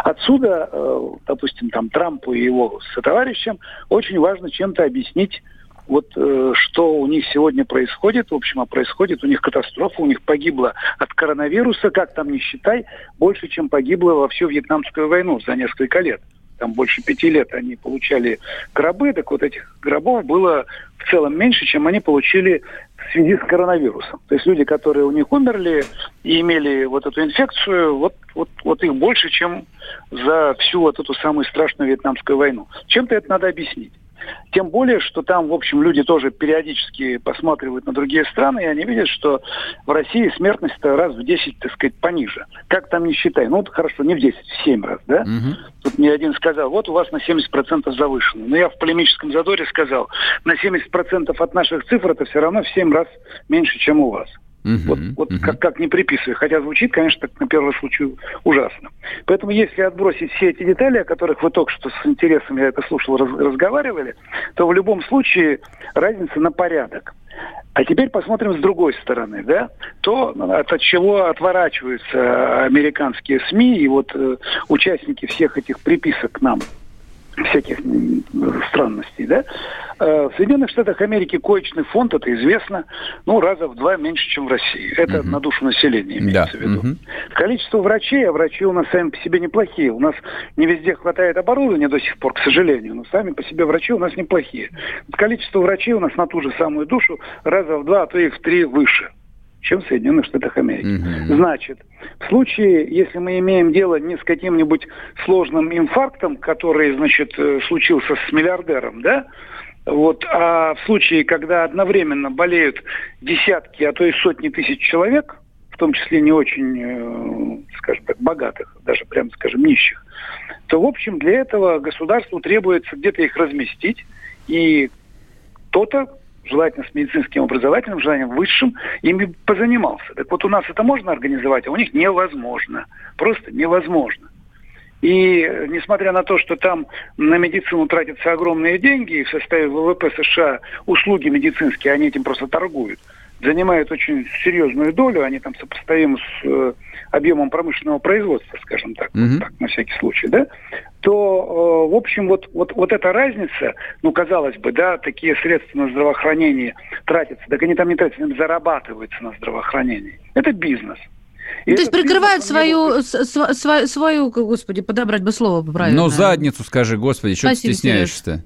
Отсюда, э, допустим, там Трампу и его сотоварищам очень важно чем-то объяснить вот э, что у них сегодня происходит, в общем, а происходит у них катастрофа, у них погибло от коронавируса, как там не считай, больше, чем погибло во всю Вьетнамскую войну за несколько лет там больше пяти лет они получали гробы, так вот этих гробов было в целом меньше, чем они получили в связи с коронавирусом. То есть люди, которые у них умерли и имели вот эту инфекцию, вот, вот, вот их больше, чем за всю вот эту самую страшную вьетнамскую войну. Чем-то это надо объяснить. Тем более, что там, в общем, люди тоже периодически посматривают на другие страны, и они видят, что в России смертность раз в 10, так сказать, пониже. Как там не считай. Ну, хорошо, не в 10, в 7 раз, да? Угу. Тут мне один сказал, вот у вас на 70% завышено. Но я в полемическом задоре сказал, на 70% от наших цифр это все равно в 7 раз меньше, чем у вас. Угу, вот вот угу. как, как не приписывая. Хотя звучит, конечно, так на первый случай ужасно. Поэтому если отбросить все эти детали, о которых вы только что с интересом, я это слушал, раз, разговаривали, то в любом случае разница на порядок. А теперь посмотрим с другой стороны, да, то, от чего отворачиваются американские СМИ и вот э, участники всех этих приписок к нам всяких странностей, да. Э, в Соединенных Штатах Америки коечный фонд, это известно, ну, раза в два меньше, чем в России. Это uh-huh. на душу населения имеется да. в виду. Uh-huh. Количество врачей, а врачи у нас сами по себе неплохие. У нас не везде хватает оборудования до сих пор, к сожалению, но сами по себе врачи у нас неплохие. Количество врачей у нас на ту же самую душу раза в два, а то и в три выше чем в Соединенных Штатах Америки. Угу. Значит, в случае, если мы имеем дело не с каким-нибудь сложным инфарктом, который, значит, э, случился с миллиардером, да, вот, а в случае, когда одновременно болеют десятки, а то и сотни тысяч человек, в том числе не очень, э, скажем так, богатых, даже прям, скажем, нищих, то, в общем, для этого государству требуется где-то их разместить, и кто-то желательно с медицинским образовательным желанием, высшим, ими позанимался. Так вот у нас это можно организовать, а у них невозможно. Просто невозможно. И несмотря на то, что там на медицину тратятся огромные деньги, и в составе ВВП США услуги медицинские, они этим просто торгуют, занимают очень серьезную долю, они там сопоставимы с э, объемом промышленного производства, скажем так, Мгм. вот так на всякий случай, да, то, э, в общем, вот, вот, вот эта разница, ну, казалось бы, да, такие средства на здравоохранение тратятся, так они там не тратятся, они зарабатываются на здравоохранении. Это бизнес. И Ну, то есть прикрывают бизнес, свою, с- сва- сва- свою, господи, подобрать бы слово правильно. Ну, задницу скажи, господи, что ты стесняешься-то?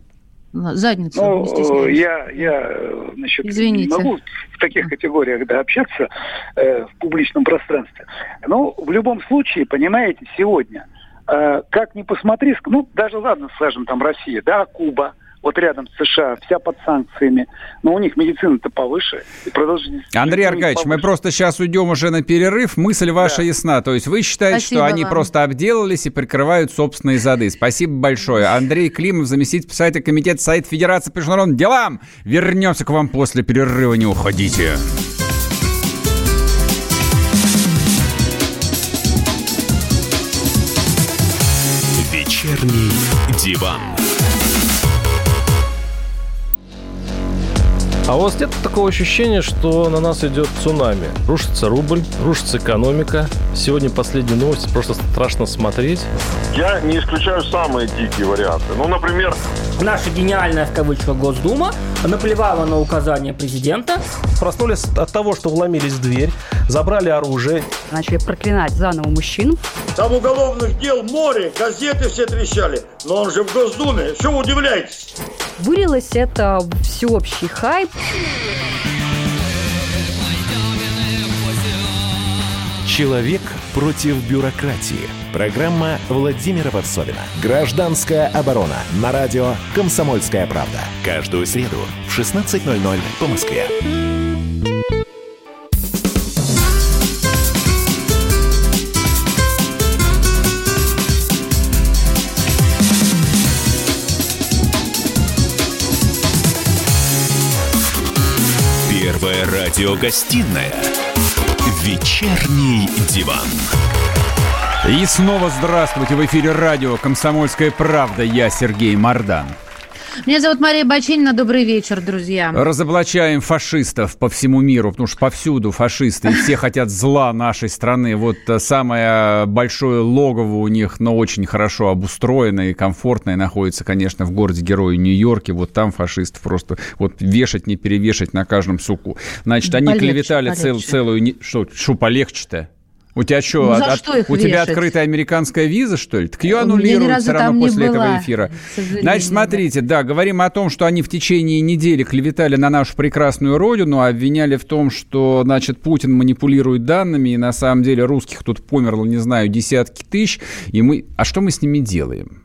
Задницу. Ну, я, я, значит, Извините. не могу в таких категориях да, общаться э, в публичном пространстве. Но в любом случае, понимаете, сегодня, э, как ни посмотри, ну, даже, ладно, скажем, там Россия, да, Куба, вот рядом с США, вся под санкциями, но у них медицина-то повыше. И продолжительность Андрей Аркадьевич, мы просто сейчас уйдем уже на перерыв. Мысль ваша Да. ясна. То есть вы считаете, Спасибо что они вам. просто обделались и прикрывают собственные зады. Спасибо большое. Андрей Климов, заместитель председателя комитета Совет Федерации по международным делам. Вернемся к вам после перерыва. Не уходите. Вечерний диван. А у вас нет такого ощущения, что на нас идет цунами? Рушится рубль, рушится экономика. Сегодня последние новости, просто страшно смотреть. Я не исключаю самые дикие варианты. Ну, например, Наша гениальная, в кавычках, Госдума наплевала на указания президента. Проснулись от того, что вломились в дверь, забрали оружие. Начали проклинать заново мужчин. Там уголовных дел море, газеты все трещали. Но он же в Госдуме. Что вы удивляетесь? Вылилось это всеобщий хайп. Человек против бюрократии. Программа Владимира Варсовина. Гражданская оборона. На радио «Комсомольская правда». Каждую среду в 16.00 по Москве. Радиогостинная «Вечерний диван». И снова здравствуйте. В эфире радио «Комсомольская правда». Я Сергей Мордан. Меня зовут Мария Бачинина. Добрый вечер, друзья. Разоблачаем фашистов по всему миру, потому что повсюду фашисты, и все хотят зла нашей страны. Вот э, самое большое логово у них, но очень хорошо обустроенное и комфортное, находится, конечно, в городе-герое Нью-Йорке. Вот там фашистов просто вот вешать, не перевешать на каждом суку. Значит, они Полегче, клеветали цел- полегче. целую... не- Что, что полегче-то? У тебя что, Ну, за от- что у тебя вешать? открытая американская виза, что ли? Так ее аннулируют все равно после этого эфира. Значит, смотрите, да, говорим о том, что они в течение недели клеветали на нашу прекрасную родину, обвиняли в том, что, значит, Путин манипулирует данными, и на самом деле русских тут померло, не знаю, десятки тысяч, и мы... А что мы с ними делаем?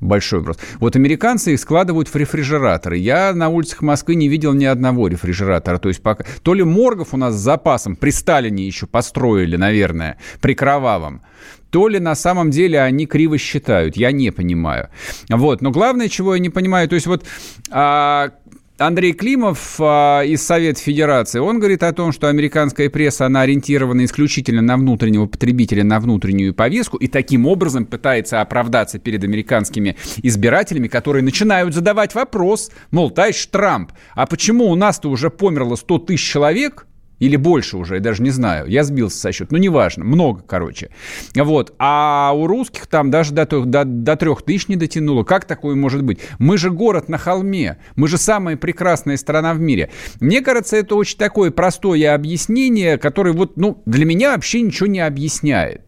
Большой вопрос. Вот американцы их складывают в рефрижераторы. Я на улицах Москвы не видел ни одного рефрижератора. То есть пока... То ли моргов у нас с запасом при Сталине еще построили, наверное, при Кровавом, то ли на самом деле они криво считают. Я не понимаю. Вот. Но главное, чего я не понимаю, то есть вот... а, Андрей Климов а, из Совета Федерации, он говорит о том, что американская пресса, она ориентирована исключительно на внутреннего потребителя, на внутреннюю повестку, и таким образом пытается оправдаться перед американскими избирателями, которые начинают задавать вопрос, мол, товарищ Трамп, а почему у нас-то уже померло 100 тысяч человек, или больше уже, я даже не знаю. Я сбился со счета. Ну, неважно. Много, короче. Вот. А у русских там даже до, до, до трех тысяч не дотянуло. Как такое может быть? Мы же город на холме. Мы же самая прекрасная страна в мире. Мне кажется, это очень такое простое объяснение, которое вот, ну, для меня вообще ничего не объясняет.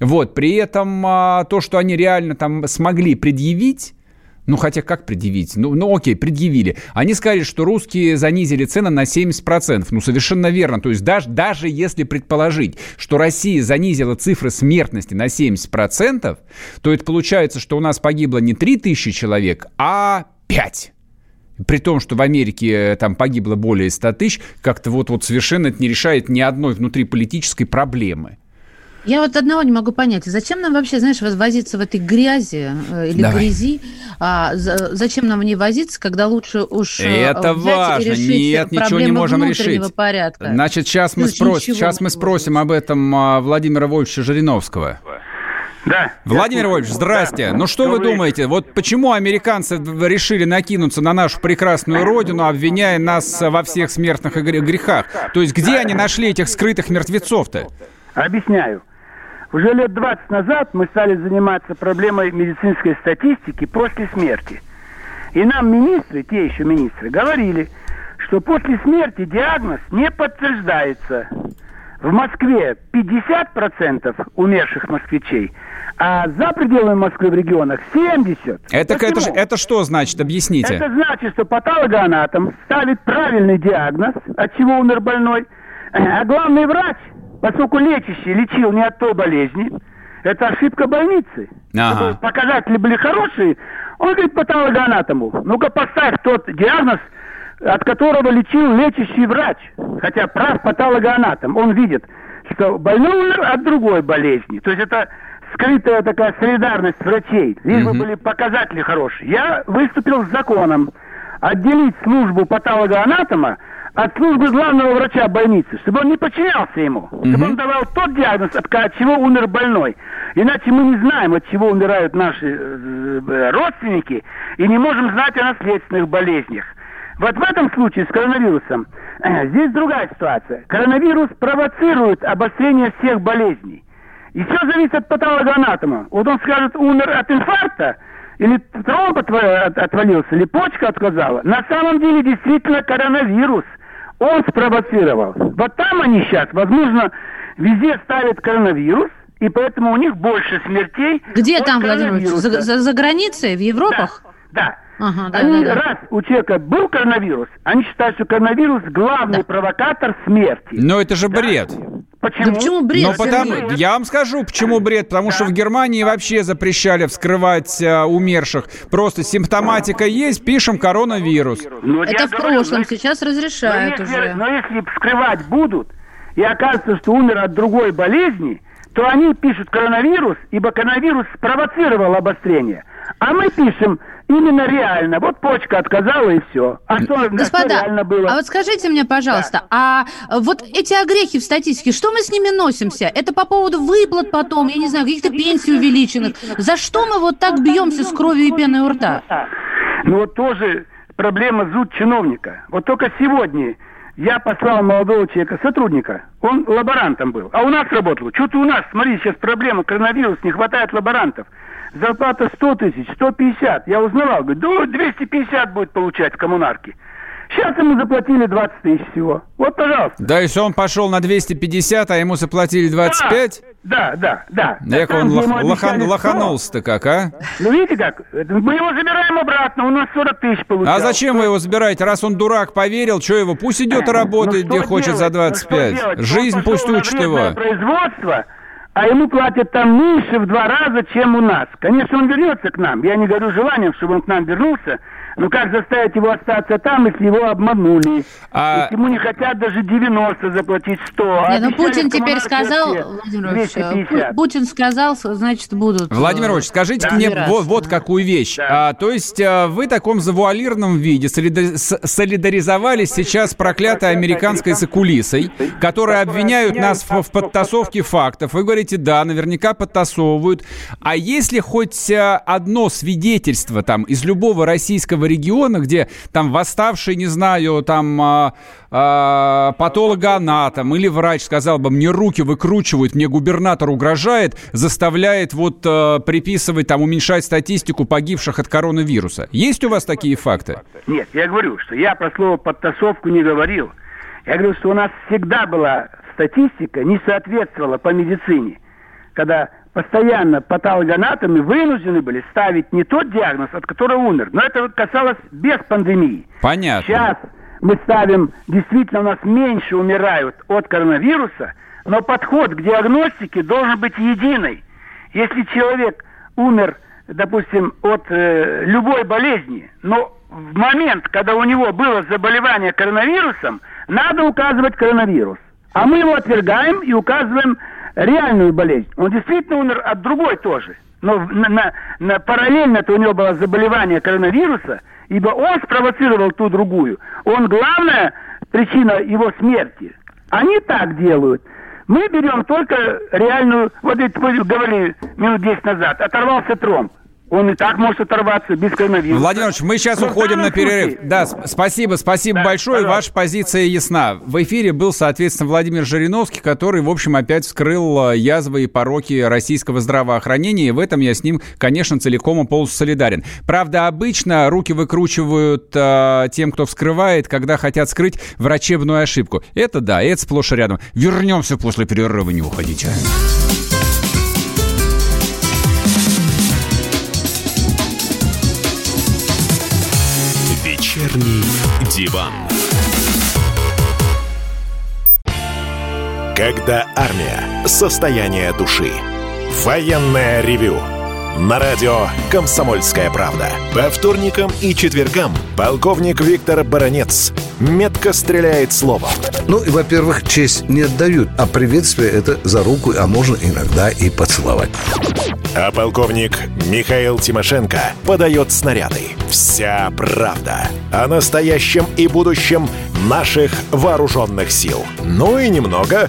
Вот. При этом а, то, что они реально там смогли предъявить, ну, хотя как предъявить? Ну, ну, окей, предъявили. Они сказали, что русские занизили цены на 70%. Ну, совершенно верно. То есть даже, даже если предположить, что Россия занизила цифры смертности на 70%, то это получается, что у нас погибло не 3 тысячи человек, а 5. При том, что в Америке э, там погибло более 100 тысяч, как-то вот, вот совершенно это не решает ни одной внутриполитической проблемы. Я вот одного не могу понять. Зачем нам вообще, знаешь, возиться в этой грязи э, или Давай. грязи? А, за- зачем нам в ней возиться, когда лучше уж э, Это взять важно. и решить Нет, ничего не можем внутреннего решить. порядка? Значит, сейчас мы, спрос- сейчас мы не спросим об этом а, Владимира Вольфовича Жириновского. Да. Владимир Вольфович, здрасте. Ну что вы думаете, вот почему американцы решили накинуться на нашу прекрасную родину, обвиняя нас во всех смертных грехах? То есть где они нашли этих скрытых мертвецов-то? Объясняю. Уже лет 20 назад мы стали заниматься проблемой медицинской статистики после смерти. И нам министры, те еще министры, говорили, что после смерти диагноз не подтверждается. В Москве 50% умерших москвичей, а за пределами Москвы в регионах 70%. Это, это, это что значит? Объясните. Это значит, что патологоанатом ставит правильный диагноз, от чего умер больной, а главный врач, поскольку лечащий лечил не от той болезни, это ошибка больницы. Ага. Чтобы показатели были хорошие, он говорит патологоанатому, ну-ка поставь тот диагноз, от которого лечил лечащий врач. Хотя прав патологоанатом. Он видит, что больной умер от другой болезни. То есть это скрытая такая солидарность врачей. Лишь бы были показатели хорошие. Я выступил с законом отделить службу патологоанатома от службы главного врача больницы, чтобы он не подчинялся ему, угу. чтобы он давал тот диагноз, от, от чего умер больной. Иначе мы не знаем, от чего умирают наши э, э, родственники, и не можем знать о наследственных болезнях. Вот в этом случае с коронавирусом здесь другая ситуация. Коронавирус провоцирует обострение всех болезней. И все зависит от патологоанатома. Вот он скажет, умер от инфаркта, или тромб отвалился, или почка отказала. На самом деле действительно коронавирус – он спровоцировал. Вот там они сейчас, возможно, везде ставят коронавирус, и поэтому у них больше смертей. Где там, Владимир за, за, за границей, в Европах? Да. Да. Ага, да, они, да, да. раз у человека был коронавирус, они считают, что коронавирус главный да. провокатор смерти. Но это же бред. Да? Почему? Да почему бред? Ну, потому, я вам скажу, почему бред. Потому да. что в Германии вообще запрещали вскрывать а, умерших. Просто симптоматика есть, пишем коронавирус. Но Это в говорю, прошлом, но, сейчас разрешают но если, уже. Но если вскрывать будут, и окажется, что умер от другой болезни, то они пишут коронавирус, ибо коронавирус спровоцировал обострение. А мы пишем именно реально. Вот почка отказала и все. А что, Господа, что реально было? а вот скажите мне, пожалуйста, да. а вот эти огрехи в статистике, что мы с ними носимся? Это по поводу выплат потом, я не знаю, каких-то пенсий увеличенных. За что мы вот так бьемся с кровью и пеной у рта? Ну вот тоже проблема зуд чиновника. Вот только сегодня я послал молодого человека, сотрудника, он лаборантом был, а у нас работал. Что-то у нас, смотри, сейчас проблема, коронавирус, не хватает лаборантов зарплата 100 тысяч, 150. Я узнавал, говорю, да 250 будет получать в коммунарке. Сейчас ему заплатили 20 тысяч всего. Вот, пожалуйста. Да, если он пошел на 250, а ему заплатили 25? Да, да, да. да. Як он лох, лохан, лоханулся-то как, а? Ну, видите как? Мы его забираем обратно, у нас 40 тысяч получается. А зачем вы его забираете? Раз он дурак поверил, что его? Пусть идет и работает, ну, где делать? хочет за 25. Ну, Жизнь пусть учит его. производство, а ему платят там меньше в два раза, чем у нас. Конечно, он вернется к нам. Я не говорю желанием, чтобы он к нам вернулся, ну как заставить его остаться там, если его обманули? А... Если ему не хотят даже 90 заплатить 100. А не, ну Путин теперь сказал, Владимир Ильич, Путин сказал, значит, будут... Владимир Ильич, скажите да. мне вот, вот какую вещь. Да. А, то есть а, вы в таком завуалированном виде солидаризовались сейчас с проклятой американской закулисой, которые обвиняют нас в, в подтасовке фактов. Вы говорите, да, наверняка подтасовывают. А если хоть одно свидетельство там из любого российского региона, где там восставший, не знаю, там а, а, патологоанатом или врач сказал бы, мне руки выкручивают, мне губернатор угрожает, заставляет вот а, приписывать, там, уменьшать статистику погибших от коронавируса. Есть у вас такие факты? Нет, я говорю, что я про слово подтасовку не говорил. Я говорю, что у нас всегда была статистика, не соответствовала по медицине. Когда постоянно патологоанатомы вынуждены были ставить не тот диагноз, от которого умер. Но это касалось без пандемии. Понятно. Сейчас мы ставим, действительно у нас меньше умирают от коронавируса, но подход к диагностике должен быть единый. Если человек умер, допустим, от э, любой болезни, но в момент, когда у него было заболевание коронавирусом, надо указывать коронавирус. А мы его отвергаем и указываем реальную болезнь. Он действительно умер от другой тоже. Но на, на, на, параллельно-то у него было заболевание коронавируса, ибо он спровоцировал ту другую. Он главная причина его смерти. Они так делают. Мы берем только реальную, вот это вы говорили минут 10 назад, оторвался тромб. Он и так может оторваться без коронавируса. Владимир Ильич, мы сейчас Но уходим на перерыв. случае- Да, спасибо, спасибо Да, большое. пожалуйста. Ваша позиция ясна. В эфире был, соответственно, Владимир Жириновский, который, в общем, опять вскрыл э, язвы и пороки российского здравоохранения. И в этом я с ним, конечно, целиком и полностью солидарен. Правда, обычно руки выкручивают э, тем, кто вскрывает, когда хотят скрыть врачебную ошибку. Это да, это сплошь и рядом. Вернемся после перерыва, не уходите. Вечерний диван. Когда армия. Состояние души. Военное ревю. На радио «Комсомольская правда». По вторникам и четвергам полковник Виктор Баранец метко стреляет словом. Ну, и, во-первых, честь не отдают, а приветствие это за руку, а можно иногда и поцеловать. А полковник Михаил Тимошенко подает снаряды. Вся правда о настоящем и будущем наших вооруженных сил. Ну и немного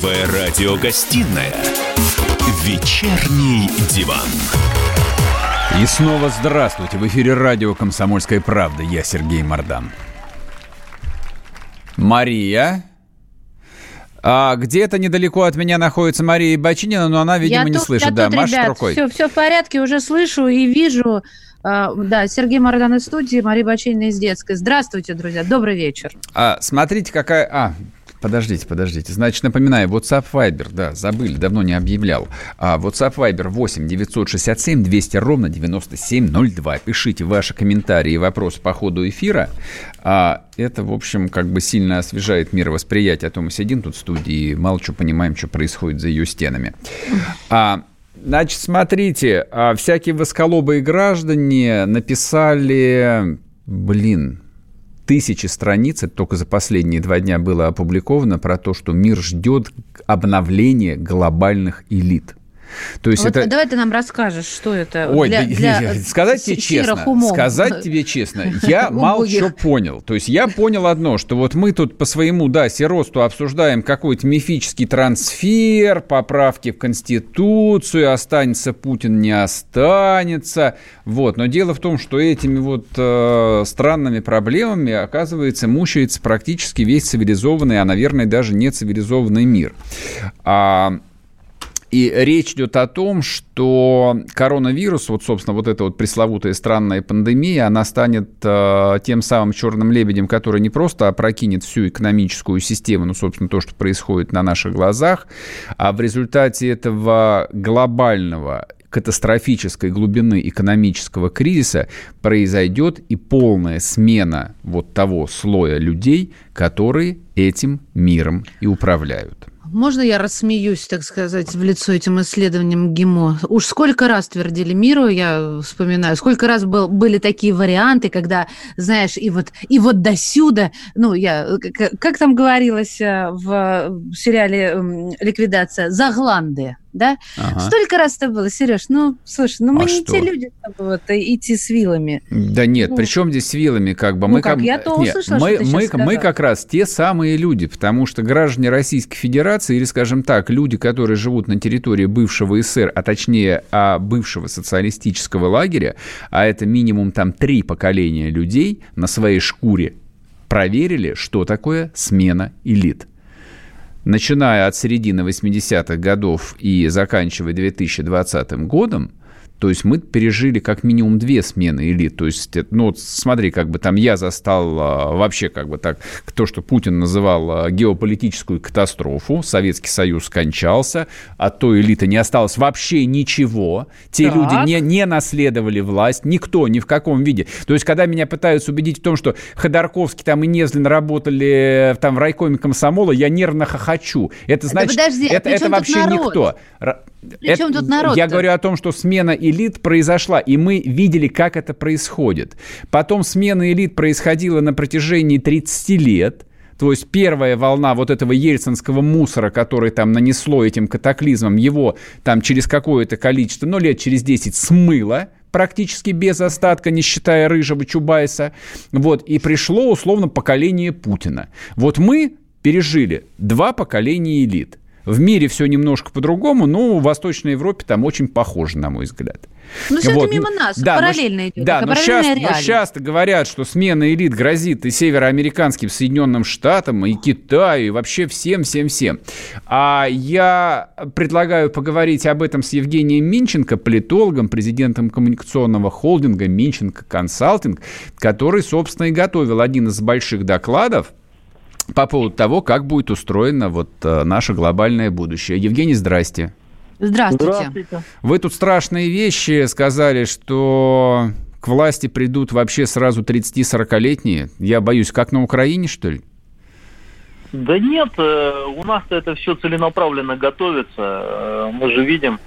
Первая радиогостинная «Вечерний диван». И снова здравствуйте. В эфире радио «Комсомольская правда». Я Сергей Мордан. Мария. А, где-то недалеко от меня находится Мария Бачинина, но она, видимо, я не тут, слышит. я да, тут, машет ребят, рукой. Все, все в порядке, уже слышу и вижу. А, да, Сергей Мардан из студии, Мария Бачинина из детской. Здравствуйте, друзья, добрый вечер. А, смотрите, какая... А, подождите, подождите. Значит, напоминаю, WhatsApp Viber, да, забыли, давно не объявлял. А, WhatsApp Viber 8 967 200 ровно 9702. Пишите ваши комментарии и вопросы по ходу эфира. А, это, в общем, как бы сильно освежает мировосприятие. А то мы сидим тут в студии и мало что понимаем, что происходит за ее стенами. А, Значит, смотрите, а, всякие восколобые граждане написали, блин, тысячи страниц, это только за последние два дня было опубликовано, про то, что мир ждет обновления глобальных элит. То есть Вот это... Давай ты нам расскажешь, что это Ой, для, для сказать тебе честно, умов. сказать тебе честно, я мало что понял. То есть я понял одно, что вот мы тут по своему, да, сиросту обсуждаем какой-то мифический трансфер, поправки в Конституцию, останется Путин, не останется. Вот. Но дело в том, что этими вот э, странными проблемами, оказывается, мучается практически весь цивилизованный, а, наверное, даже не цивилизованный мир. А, и речь идет о том, что коронавирус, вот, собственно, вот эта вот пресловутая странная пандемия, она станет э, тем самым черным лебедем, который не просто опрокинет всю экономическую систему, ну, собственно, то, что происходит на наших глазах, а в результате этого глобального катастрофической глубины экономического кризиса произойдет и полная смена вот того слоя людей, которые этим миром и управляют. Можно я рассмеюсь, так сказать, в лицо этим исследованиям ГИМО? Уж сколько раз твердили миру, я вспоминаю, сколько раз был, были такие варианты, когда, знаешь, и вот, и вот до сюда, ну, я, как, как там говорилось э, в сериале м, «Ликвидация», «Загланды», да? Ага. Столько раз это было, Сереж, ну, слушай, ну мы А не что? те люди, чтобы вот, идти с вилами. Да нет, Ну, при чем здесь вилами, как бы ну мы как, как- я-то нет, услышала, мы, что мы, мы сказал. как раз те самые люди, потому что граждане Российской Федерации или, скажем так, люди, которые живут на территории бывшего СССР, а точнее а, бывшего социалистического лагеря, а это минимум там три поколения людей на своей шкуре проверили, что такое смена элит начиная от середины 80-х годов и заканчивая 2020 годом, То есть мы пережили как минимум две смены элит. То есть, ну, смотри, как бы там я застал а, вообще как бы так, то, что Путин называл а, геополитическую катастрофу. Советский Союз скончался, от той элиты не осталось вообще ничего. Те так. люди не, не наследовали власть, никто, ни в каком виде. То есть, когда меня пытаются убедить в том, что Ходорковский там и Незлин работали там в райкоме комсомола, я нервно хохочу. Это значит, да подожди, это, это вообще никто. Причем это, тут народ? Я говорю о том, что смена элит произошла, и мы видели, как это происходит. Потом смена элит происходила на протяжении 30 лет. То есть первая волна вот этого ельцинского мусора, который там нанесло этим катаклизмом, его там через какое-то количество, ну, лет через 10 смыло практически без остатка, не считая рыжего Чубайса. Вот, и пришло условно поколение Путина. Вот мы пережили два поколения элит. В мире все немножко по-другому, но в Восточной Европе там очень похоже, на мой взгляд. Ну, все вот. это мимо нас, да, параллельно но, идет. Да, но часто, но часто говорят, что смена элит грозит и североамериканским Соединенным Штатам, и Китаю, и вообще всем-всем-всем. А я предлагаю поговорить об этом с Евгением Минченко, политологом, президентом коммуникационного холдинга Минченко Консалтинг, который, собственно, и готовил один из больших докладов по поводу того, как будет устроено вот э, наше глобальное будущее. Евгений, здрасте. Здравствуйте. Здравствуйте. Вы тут страшные вещи сказали, что к власти придут вообще сразу 30-40-летние. Я боюсь, как на Украине, что ли? Да нет, э, у нас это все целенаправленно готовится. Э, мы же видим,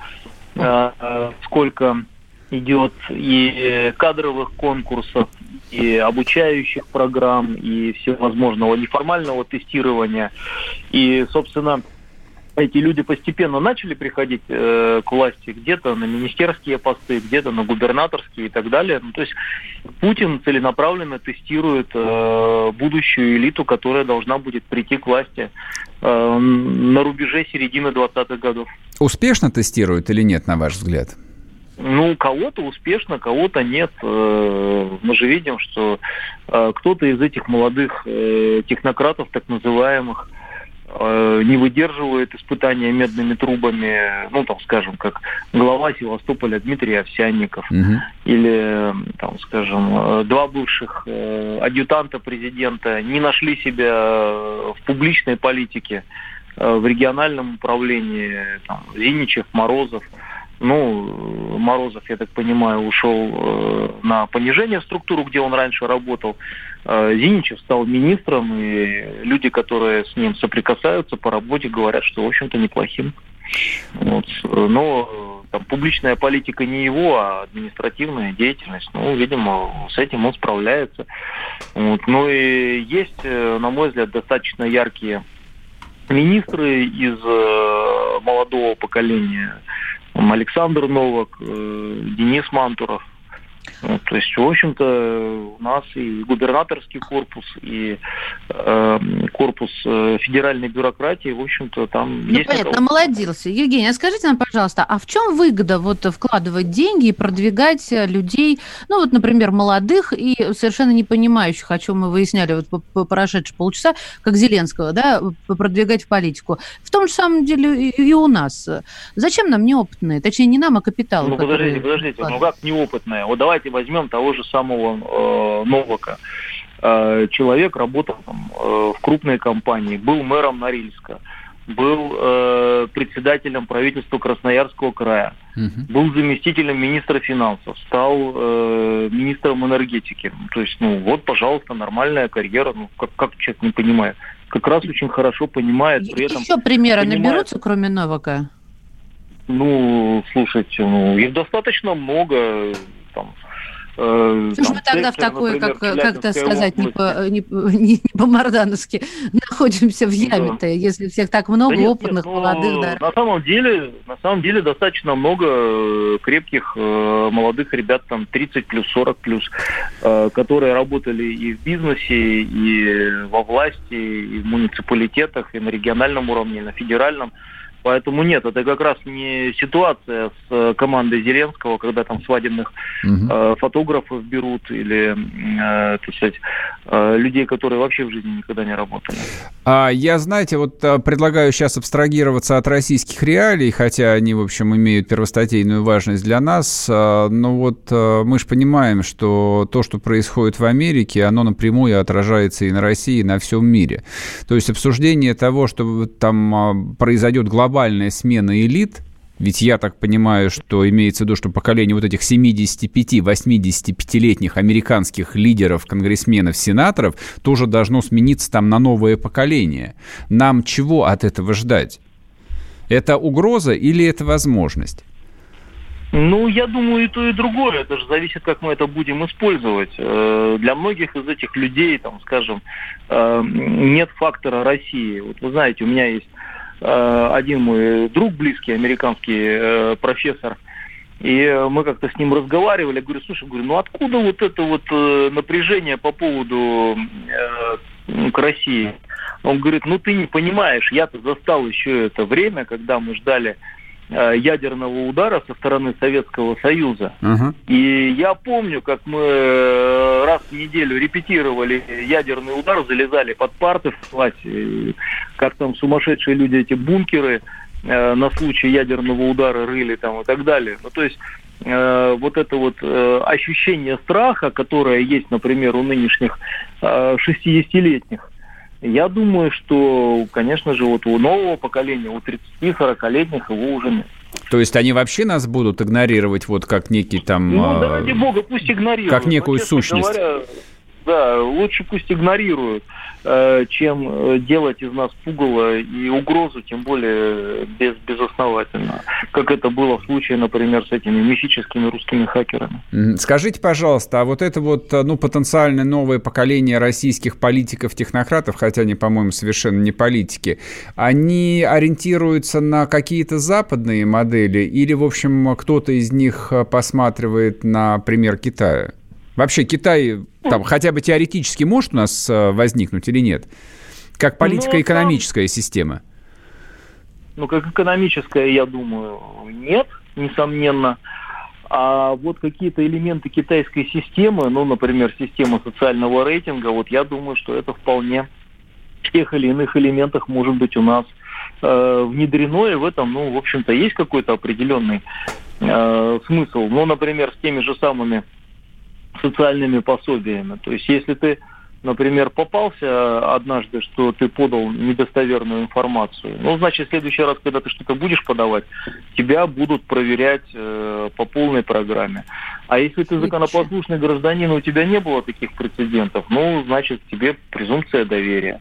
сколько идет и кадровых конкурсов, и обучающих программ, и всевозможного неформального тестирования. И, собственно, эти люди постепенно начали приходить э, к власти где-то на министерские посты, где-то на губернаторские и так далее. Ну, то есть Путин целенаправленно тестирует э, будущую элиту, которая должна будет прийти к власти э, на рубеже середины 20-х годов. Успешно тестирует или нет, на ваш взгляд? Ну, кого-то успешно, кого-то нет. Э, мы же видим, что э, кто-то из этих молодых э, технократов, так называемых, не выдерживает испытания медными трубами, ну, там, скажем, как глава Севастополя Дмитрий Овсянников, угу. или, там, скажем, два бывших адъютанта президента не нашли себя в публичной политике, в региональном управлении, там, Зиничев, Морозов – ну, Морозов, я так понимаю, ушел э, на понижение в структуру, где он раньше работал. Э, Зиничев стал министром, и люди, которые с ним соприкасаются по работе, говорят, что, в общем-то, неплохим. Вот. Но там, публичная политика не его, а административная деятельность. Ну, видимо, с этим он справляется. Вот. Ну и есть, э, на мой взгляд, достаточно яркие министры из э, молодого поколения, Александр Новак, э, Денис Мантуров. Ну, то есть, в общем-то, у нас и губернаторский корпус, и э, корпус э, федеральной бюрократии, в общем-то, там ну, есть... понятно, молодился. Евгений, а скажите нам, пожалуйста, а в чем выгода вот вкладывать деньги и продвигать людей, ну вот, например, молодых и совершенно не понимающих, о чем мы выясняли вот по, по прошедшие полчаса, как Зеленского, да, продвигать в политику. В том же самом деле и, и у нас. Зачем нам неопытные? Точнее, не нам, а капиталу. Ну, подождите, подождите, ну как неопытные? Вот давайте возьмем того же самого э, Новака. Э, человек работал там, э, в крупной компании, был мэром Норильска, был э, председателем правительства Красноярского края, угу. был заместителем министра финансов, стал э, министром энергетики. То есть, ну вот, пожалуйста, нормальная карьера. Ну, как, как человек не понимает? Как раз очень хорошо понимает. При этом Еще примеры понимает... наберутся, кроме Новака? Ну, слушайте, ну, их достаточно много. Там, Э, Что ж мы тогда в такой, например, как, как-то сказать, не, по, не, не, не по-мордановски, находимся в яме-то, да. если всех так много да нет, опытных, нет, молодых, да. На самом деле, на самом деле достаточно много э, крепких э, молодых ребят, там 30 плюс, 40 плюс, э, которые работали и в бизнесе, и во власти, и в муниципалитетах, и на региональном уровне, и на федеральном. Поэтому нет, это как раз не ситуация с э, командой Зеленского, когда там свадебных угу. э, фотографов берут или, э, так сказать, э, людей, которые вообще в жизни никогда не работали. А я, знаете, вот э, предлагаю сейчас абстрагироваться от российских реалий, хотя они, в общем, имеют первостатейную важность для нас. Э, но вот мы же понимаем, что то, что происходит в Америке, оно напрямую отражается и на России, и на всем мире. То есть обсуждение того, что там произойдет глобально глобальная смена элит, ведь я так понимаю, что имеется в виду, что поколение вот этих 75-85-летних американских лидеров, конгрессменов, сенаторов тоже должно смениться там на новое поколение. Нам чего от этого ждать? Это угроза или это возможность? Ну, я думаю, и то, и другое. Это же зависит, как мы это будем использовать. Э, для многих из этих людей, там, скажем, э, нет фактора России. Вот вы знаете, у меня есть один мой друг близкий, американский э, профессор, и мы как-то с ним разговаривали, я говорю, слушай, говорю, ну откуда вот это вот э, напряжение по поводу к России? Он говорит, ну ты не понимаешь, я-то застал еще это время, когда мы ждали Э, ядерного удара со стороны Советского Союза. Uh-huh. И я помню, как мы э, раз в неделю репетировали ядерный удар, залезали под парты в классе, как там сумасшедшие люди эти бункеры э, на случай ядерного удара рыли там и так далее. Ну, то есть э, вот это вот э, ощущение страха, которое есть, например, у нынешних э, 60-летних, я думаю, что, конечно же, вот у нового поколения, у 30-40-летних его уже нет. То есть они вообще нас будут игнорировать вот как некий там... Ну, да, ради бога, пусть игнорируют. Как некую Но, сущность. Говоря, да, лучше пусть игнорируют, чем э, делать из нас пугало и угрозу, тем более без, безосновательно, как это было в случае, например, с этими мифическими русскими хакерами. Скажите, пожалуйста, а вот это вот, э, ну, потенциально новое поколение российских политиков-технократов, хотя они, по-моему, совершенно не политики, они ориентируются на какие-то западные модели или, в общем, кто-то из них посматривает на пример Китая? Вообще Китай там хотя бы теоретически может у нас э, возникнуть или нет? Как политико-экономическая ну, система? Ну, как экономическая, я думаю, нет, несомненно. А вот какие-то элементы китайской системы, ну, например, система социального рейтинга, вот я думаю, что это вполне в тех или иных элементах может быть у нас э, внедрено, и в этом, ну, в общем-то, есть какой-то определенный э, смысл. Ну, например, с теми же самыми социальными пособиями. То есть если ты, например, попался однажды, что ты подал недостоверную информацию, ну, значит, в следующий раз, когда ты что-то будешь подавать, тебя будут проверять э, по полной программе. А если ты законопослушный гражданин, и у тебя не было таких прецедентов, ну, значит, тебе презумпция доверия.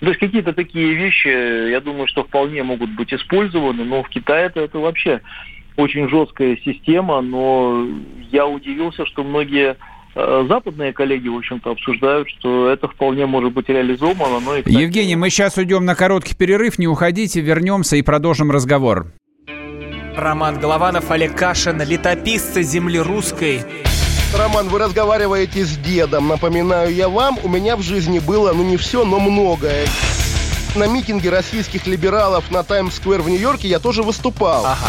То есть какие-то такие вещи, я думаю, что вполне могут быть использованы, но в Китае это, это вообще очень жесткая система, но я удивился, что многие э, западные коллеги, в общем-то, обсуждают, что это вполне может быть реализовано. Но и, кстати... Евгений, мы сейчас уйдем на короткий перерыв, не уходите, вернемся и продолжим разговор. Роман Голованов, Олег Кашин, летописцы земли русской. Роман, вы разговариваете с дедом. Напоминаю я вам, у меня в жизни было, ну не все, но многое. На митинге российских либералов на Таймс-сквер в Нью-Йорке я тоже выступал. Ага.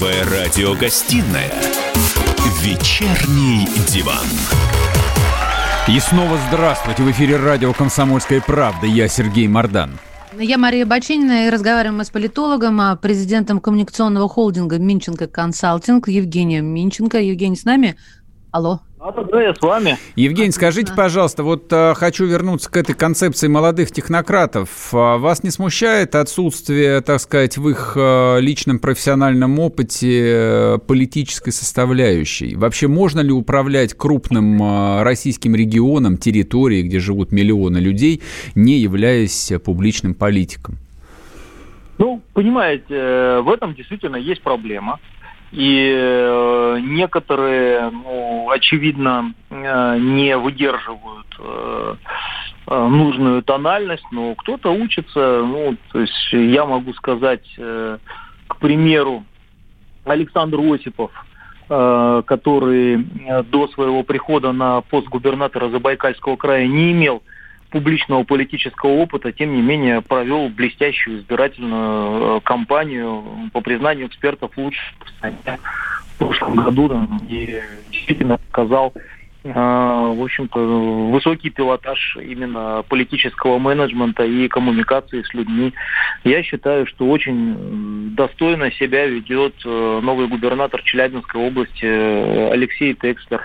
Первая радиогостинная «Вечерний диван». И снова здравствуйте. В эфире радио «Комсомольская правда». Я Сергей Мордан. Я Мария Бачинина, и разговариваем мы с политологом, а, президентом коммуникационного холдинга «Минченко Консалтинг» Евгением Минченко. Евгений с нами? Алло. А, да, я с вами. Евгений, скажите, пожалуйста, вот а, хочу вернуться к этой концепции молодых технократов. А, вас не смущает отсутствие, так сказать, в их а, личном профессиональном опыте а, политической составляющей? Вообще, можно ли управлять крупным а, российским регионом, территорией, где живут миллионы людей, не являясь публичным политиком? Ну, понимаете, в этом действительно есть проблема. И э, некоторые, ну, очевидно, э, не выдерживают э, нужную тональность, но кто-то учится, ну, то есть я могу сказать, к примеру, Александр Осипов, который до своего прихода на пост губернатора Забайкальского края не имел публичного политического опыта, тем не менее провел блестящую избирательную э, кампанию по признанию экспертов стране в прошлом году да, и действительно показал э, в общем-то, высокий пилотаж именно политического менеджмента и коммуникации с людьми. Я считаю, что очень достойно себя ведет э, новый губернатор Челябинской области Алексей Текслер.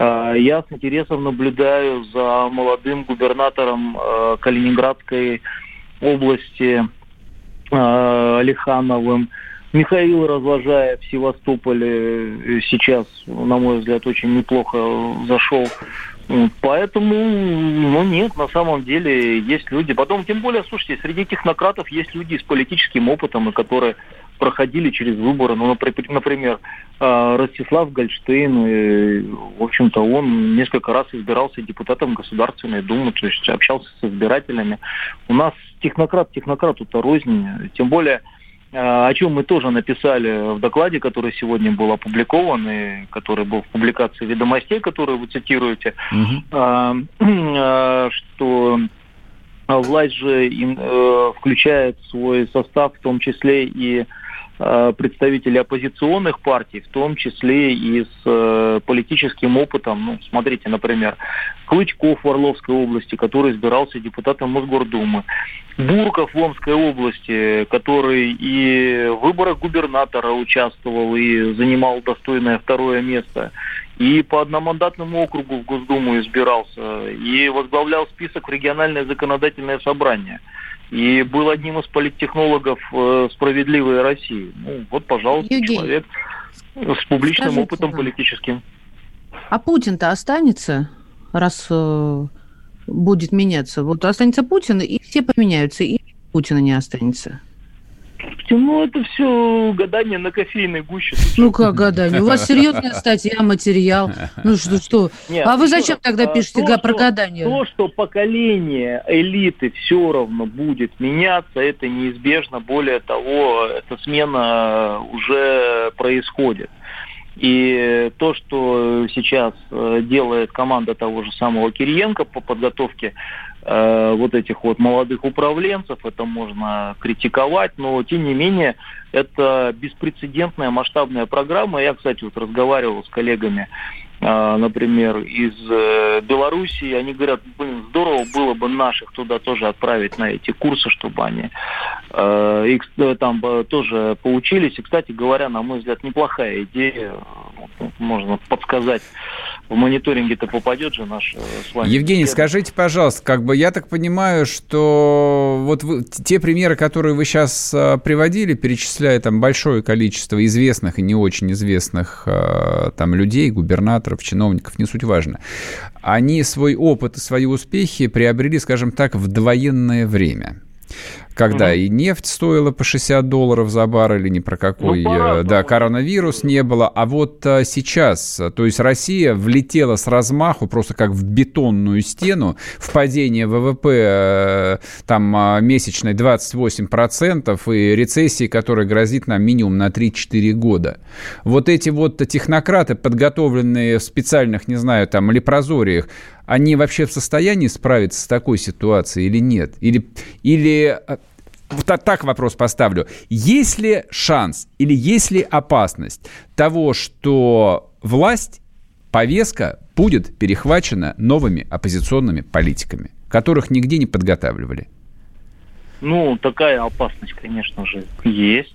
Э, я с интересом наблюдаю за молодым губернатором э, Калининградской области э, Алихановым. Михаил Развожаев в Севастополе сейчас, на мой взгляд, очень неплохо зашел. Поэтому, ну нет, на самом деле есть люди. Потом, тем более, слушайте, среди технократов есть люди с политическим опытом, и которые проходили через выборы. Ну, например, а, Ростислав Гольштейн, в общем-то, он несколько раз избирался депутатом Государственной Думы, то есть общался с избирателями. У нас технократ технократу-то рознь, тем более о чем мы тоже написали в докладе, который сегодня был опубликован и который был в публикации ведомостей, которую вы цитируете, mm что власть же э, включает в свой состав в том числе и Э, представителей оппозиционных партий, в том числе и с э, политическим опытом. Ну, смотрите, например, Клычков в Орловской области, который избирался депутатом Мосгордумы. Бурков в Омской области, который и в выборах губернатора участвовал и занимал достойное второе место. И по одномандатному округу в Госдуму избирался. И возглавлял список в региональное законодательное собрание и был одним из политтехнологов э, «Справедливой России». Ну, вот, пожалуйста, Евгений, человек с публичным скажите, опытом политическим. А Путин-то останется, раз э, будет меняться? Вот останется Путин, и все поменяются, и Путина не останется. Ну, это все гадание на кофейной гуще. Ну, как гадание? У вас серьезная статья, материал. Ну, что, что? Нет, а вы зачем раз, тогда пишете то, про гадание? То, что поколение элиты все равно будет меняться, это неизбежно. Более того, эта смена уже происходит. И то, что сейчас э, делает команда того же самого Кириенко по подготовке э, вот этих вот молодых управленцев, это можно критиковать, но тем не менее это беспрецедентная масштабная программа. Я, кстати, вот разговаривал с коллегами например, из э, Белоруссии, они говорят, блин, здорово было бы наших туда тоже отправить на эти курсы, чтобы они э, их э, там тоже поучились. И, кстати говоря, на мой взгляд, неплохая идея. Можно подсказать в мониторинге-то попадет же наш с вами. Евгений, скажите, пожалуйста, как бы я так понимаю, что вот вы, те примеры, которые вы сейчас а, приводили, перечисляя там большое количество известных и не очень известных а, там людей, губернаторов, чиновников, не суть важно, они свой опыт и свои успехи приобрели, скажем так, в довоенное время когда mm-hmm. и нефть стоила по 60 долларов за баррель, и ни про какой, ну, да, коронавирус не было. А вот а, сейчас, то есть Россия влетела с размаху, просто как в бетонную стену, в падение ВВП э, там месячной 28% и рецессии, которая грозит нам минимум на 3-4 года. Вот эти вот технократы, подготовленные в специальных, не знаю, там, лепрозориях, они вообще в состоянии справиться с такой ситуацией или нет? Или, или э, вот так вопрос поставлю. Есть ли шанс или есть ли опасность того, что власть, повестка будет перехвачена новыми оппозиционными политиками, которых нигде не подготавливали? Ну, такая опасность, конечно же, есть.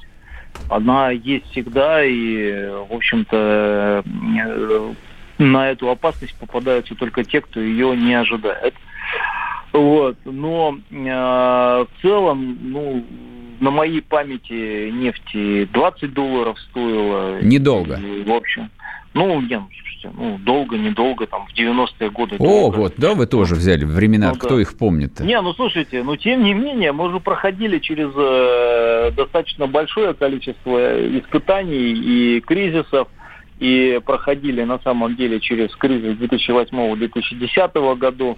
Она есть всегда, и, в общем-то, на эту опасность попадаются только те, кто ее не ожидает. Вот. Но э, в целом, ну, на моей памяти нефти 20 долларов стоило. Недолго. И, в общем, ну, не, ну, ну, долго, недолго, там, в 90-е годы. О, долго. вот, да, вы тоже взяли времена, ну, кто да. их помнит-то? Не, ну, слушайте, ну, тем не менее, мы же проходили через э, достаточно большое количество испытаний и кризисов, и проходили, на самом деле, через кризис 2008-2010 году,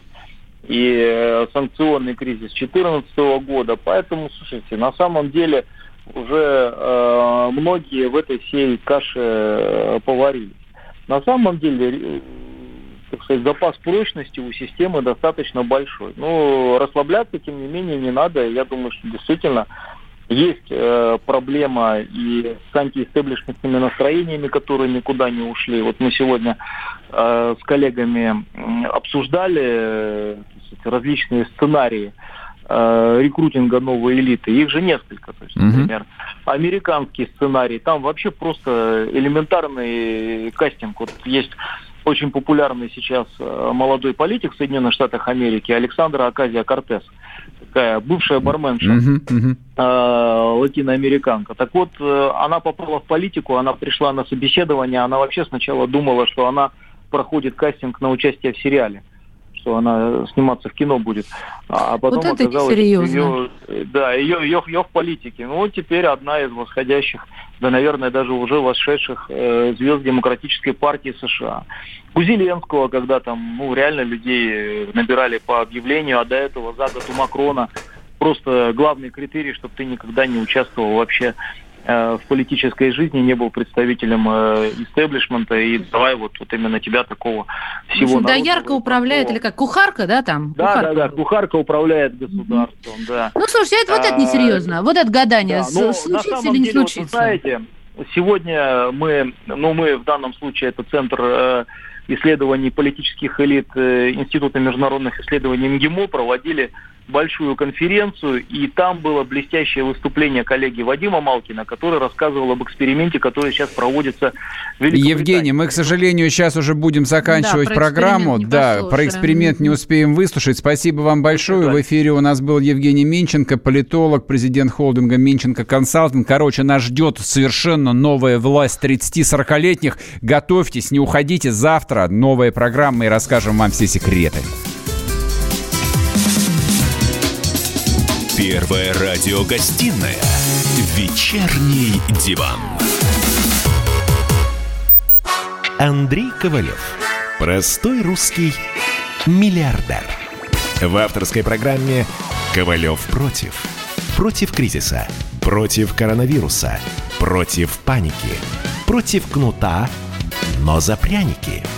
и э, санкционный кризис 2014 года. Поэтому, слушайте, на самом деле уже э, многие в этой всей каше э, поварились. На самом деле, э, так сказать, запас прочности у системы достаточно большой. Но расслабляться, тем не менее, не надо. Я думаю, что действительно есть э, проблема и с антиэстеблишментными настроениями, которые никуда не ушли. Вот мы сегодня э, с коллегами обсуждали э, различные сценарии э, рекрутинга новой элиты. Их же несколько. То есть, например, mm-hmm. американский сценарий. Там вообще просто элементарный кастинг. Вот есть очень популярный сейчас э, молодой политик в Соединенных Штатах Америки Александра Аказия Кортес. Такая бывшая барменша, uh-huh, uh-huh. Э, латиноамериканка. Так вот, э, она попала в политику, она пришла на собеседование, она вообще сначала думала, что она проходит кастинг на участие в сериале что она сниматься в кино будет. А потом вот оказалось, ее, да, ее, ее, ее в политике. Ну, теперь одна из восходящих, да, наверное, даже уже вошедших э, звезд Демократической партии США. У Зеленского, когда там, ну, реально людей набирали по объявлению, а до этого за год у Макрона просто главный критерий, чтобы ты никогда не участвовал вообще Э, в политической жизни не был представителем э, истеблишмента, и давай вот, вот именно тебя такого всего Да, ярко управляет, или как, кухарка, да, там? Да, кухарка. да, да, кухарка управляет государством, mm-hmm. да. Ну, слушай, это, вот это несерьезно, вот это гадание, да, но случится или не деле, случится? Вот, знаете, сегодня мы, ну, мы в данном случае, это центр э, исследований политических элит Института международных исследований МГИМО проводили большую конференцию, и там было блестящее выступление коллеги Вадима Малкина, который рассказывал об эксперименте, который сейчас проводится в Евгений, мы, к сожалению, сейчас уже будем заканчивать да, про программу. Да, про эксперимент не успеем выслушать. Спасибо вам большое. В эфире у нас был Евгений Минченко, политолог, президент холдинга Минченко Консалтинг. Короче, нас ждет совершенно новая власть 30-40-летних. Готовьтесь, не уходите. Завтра новая программа и расскажем вам все секреты. Первая радиогостинная «Вечерний диван». Андрей Ковалев. Простой русский миллиардер. В авторской программе «Ковалев против». Против кризиса, против коронавируса, против паники, против кнута, но за пряники –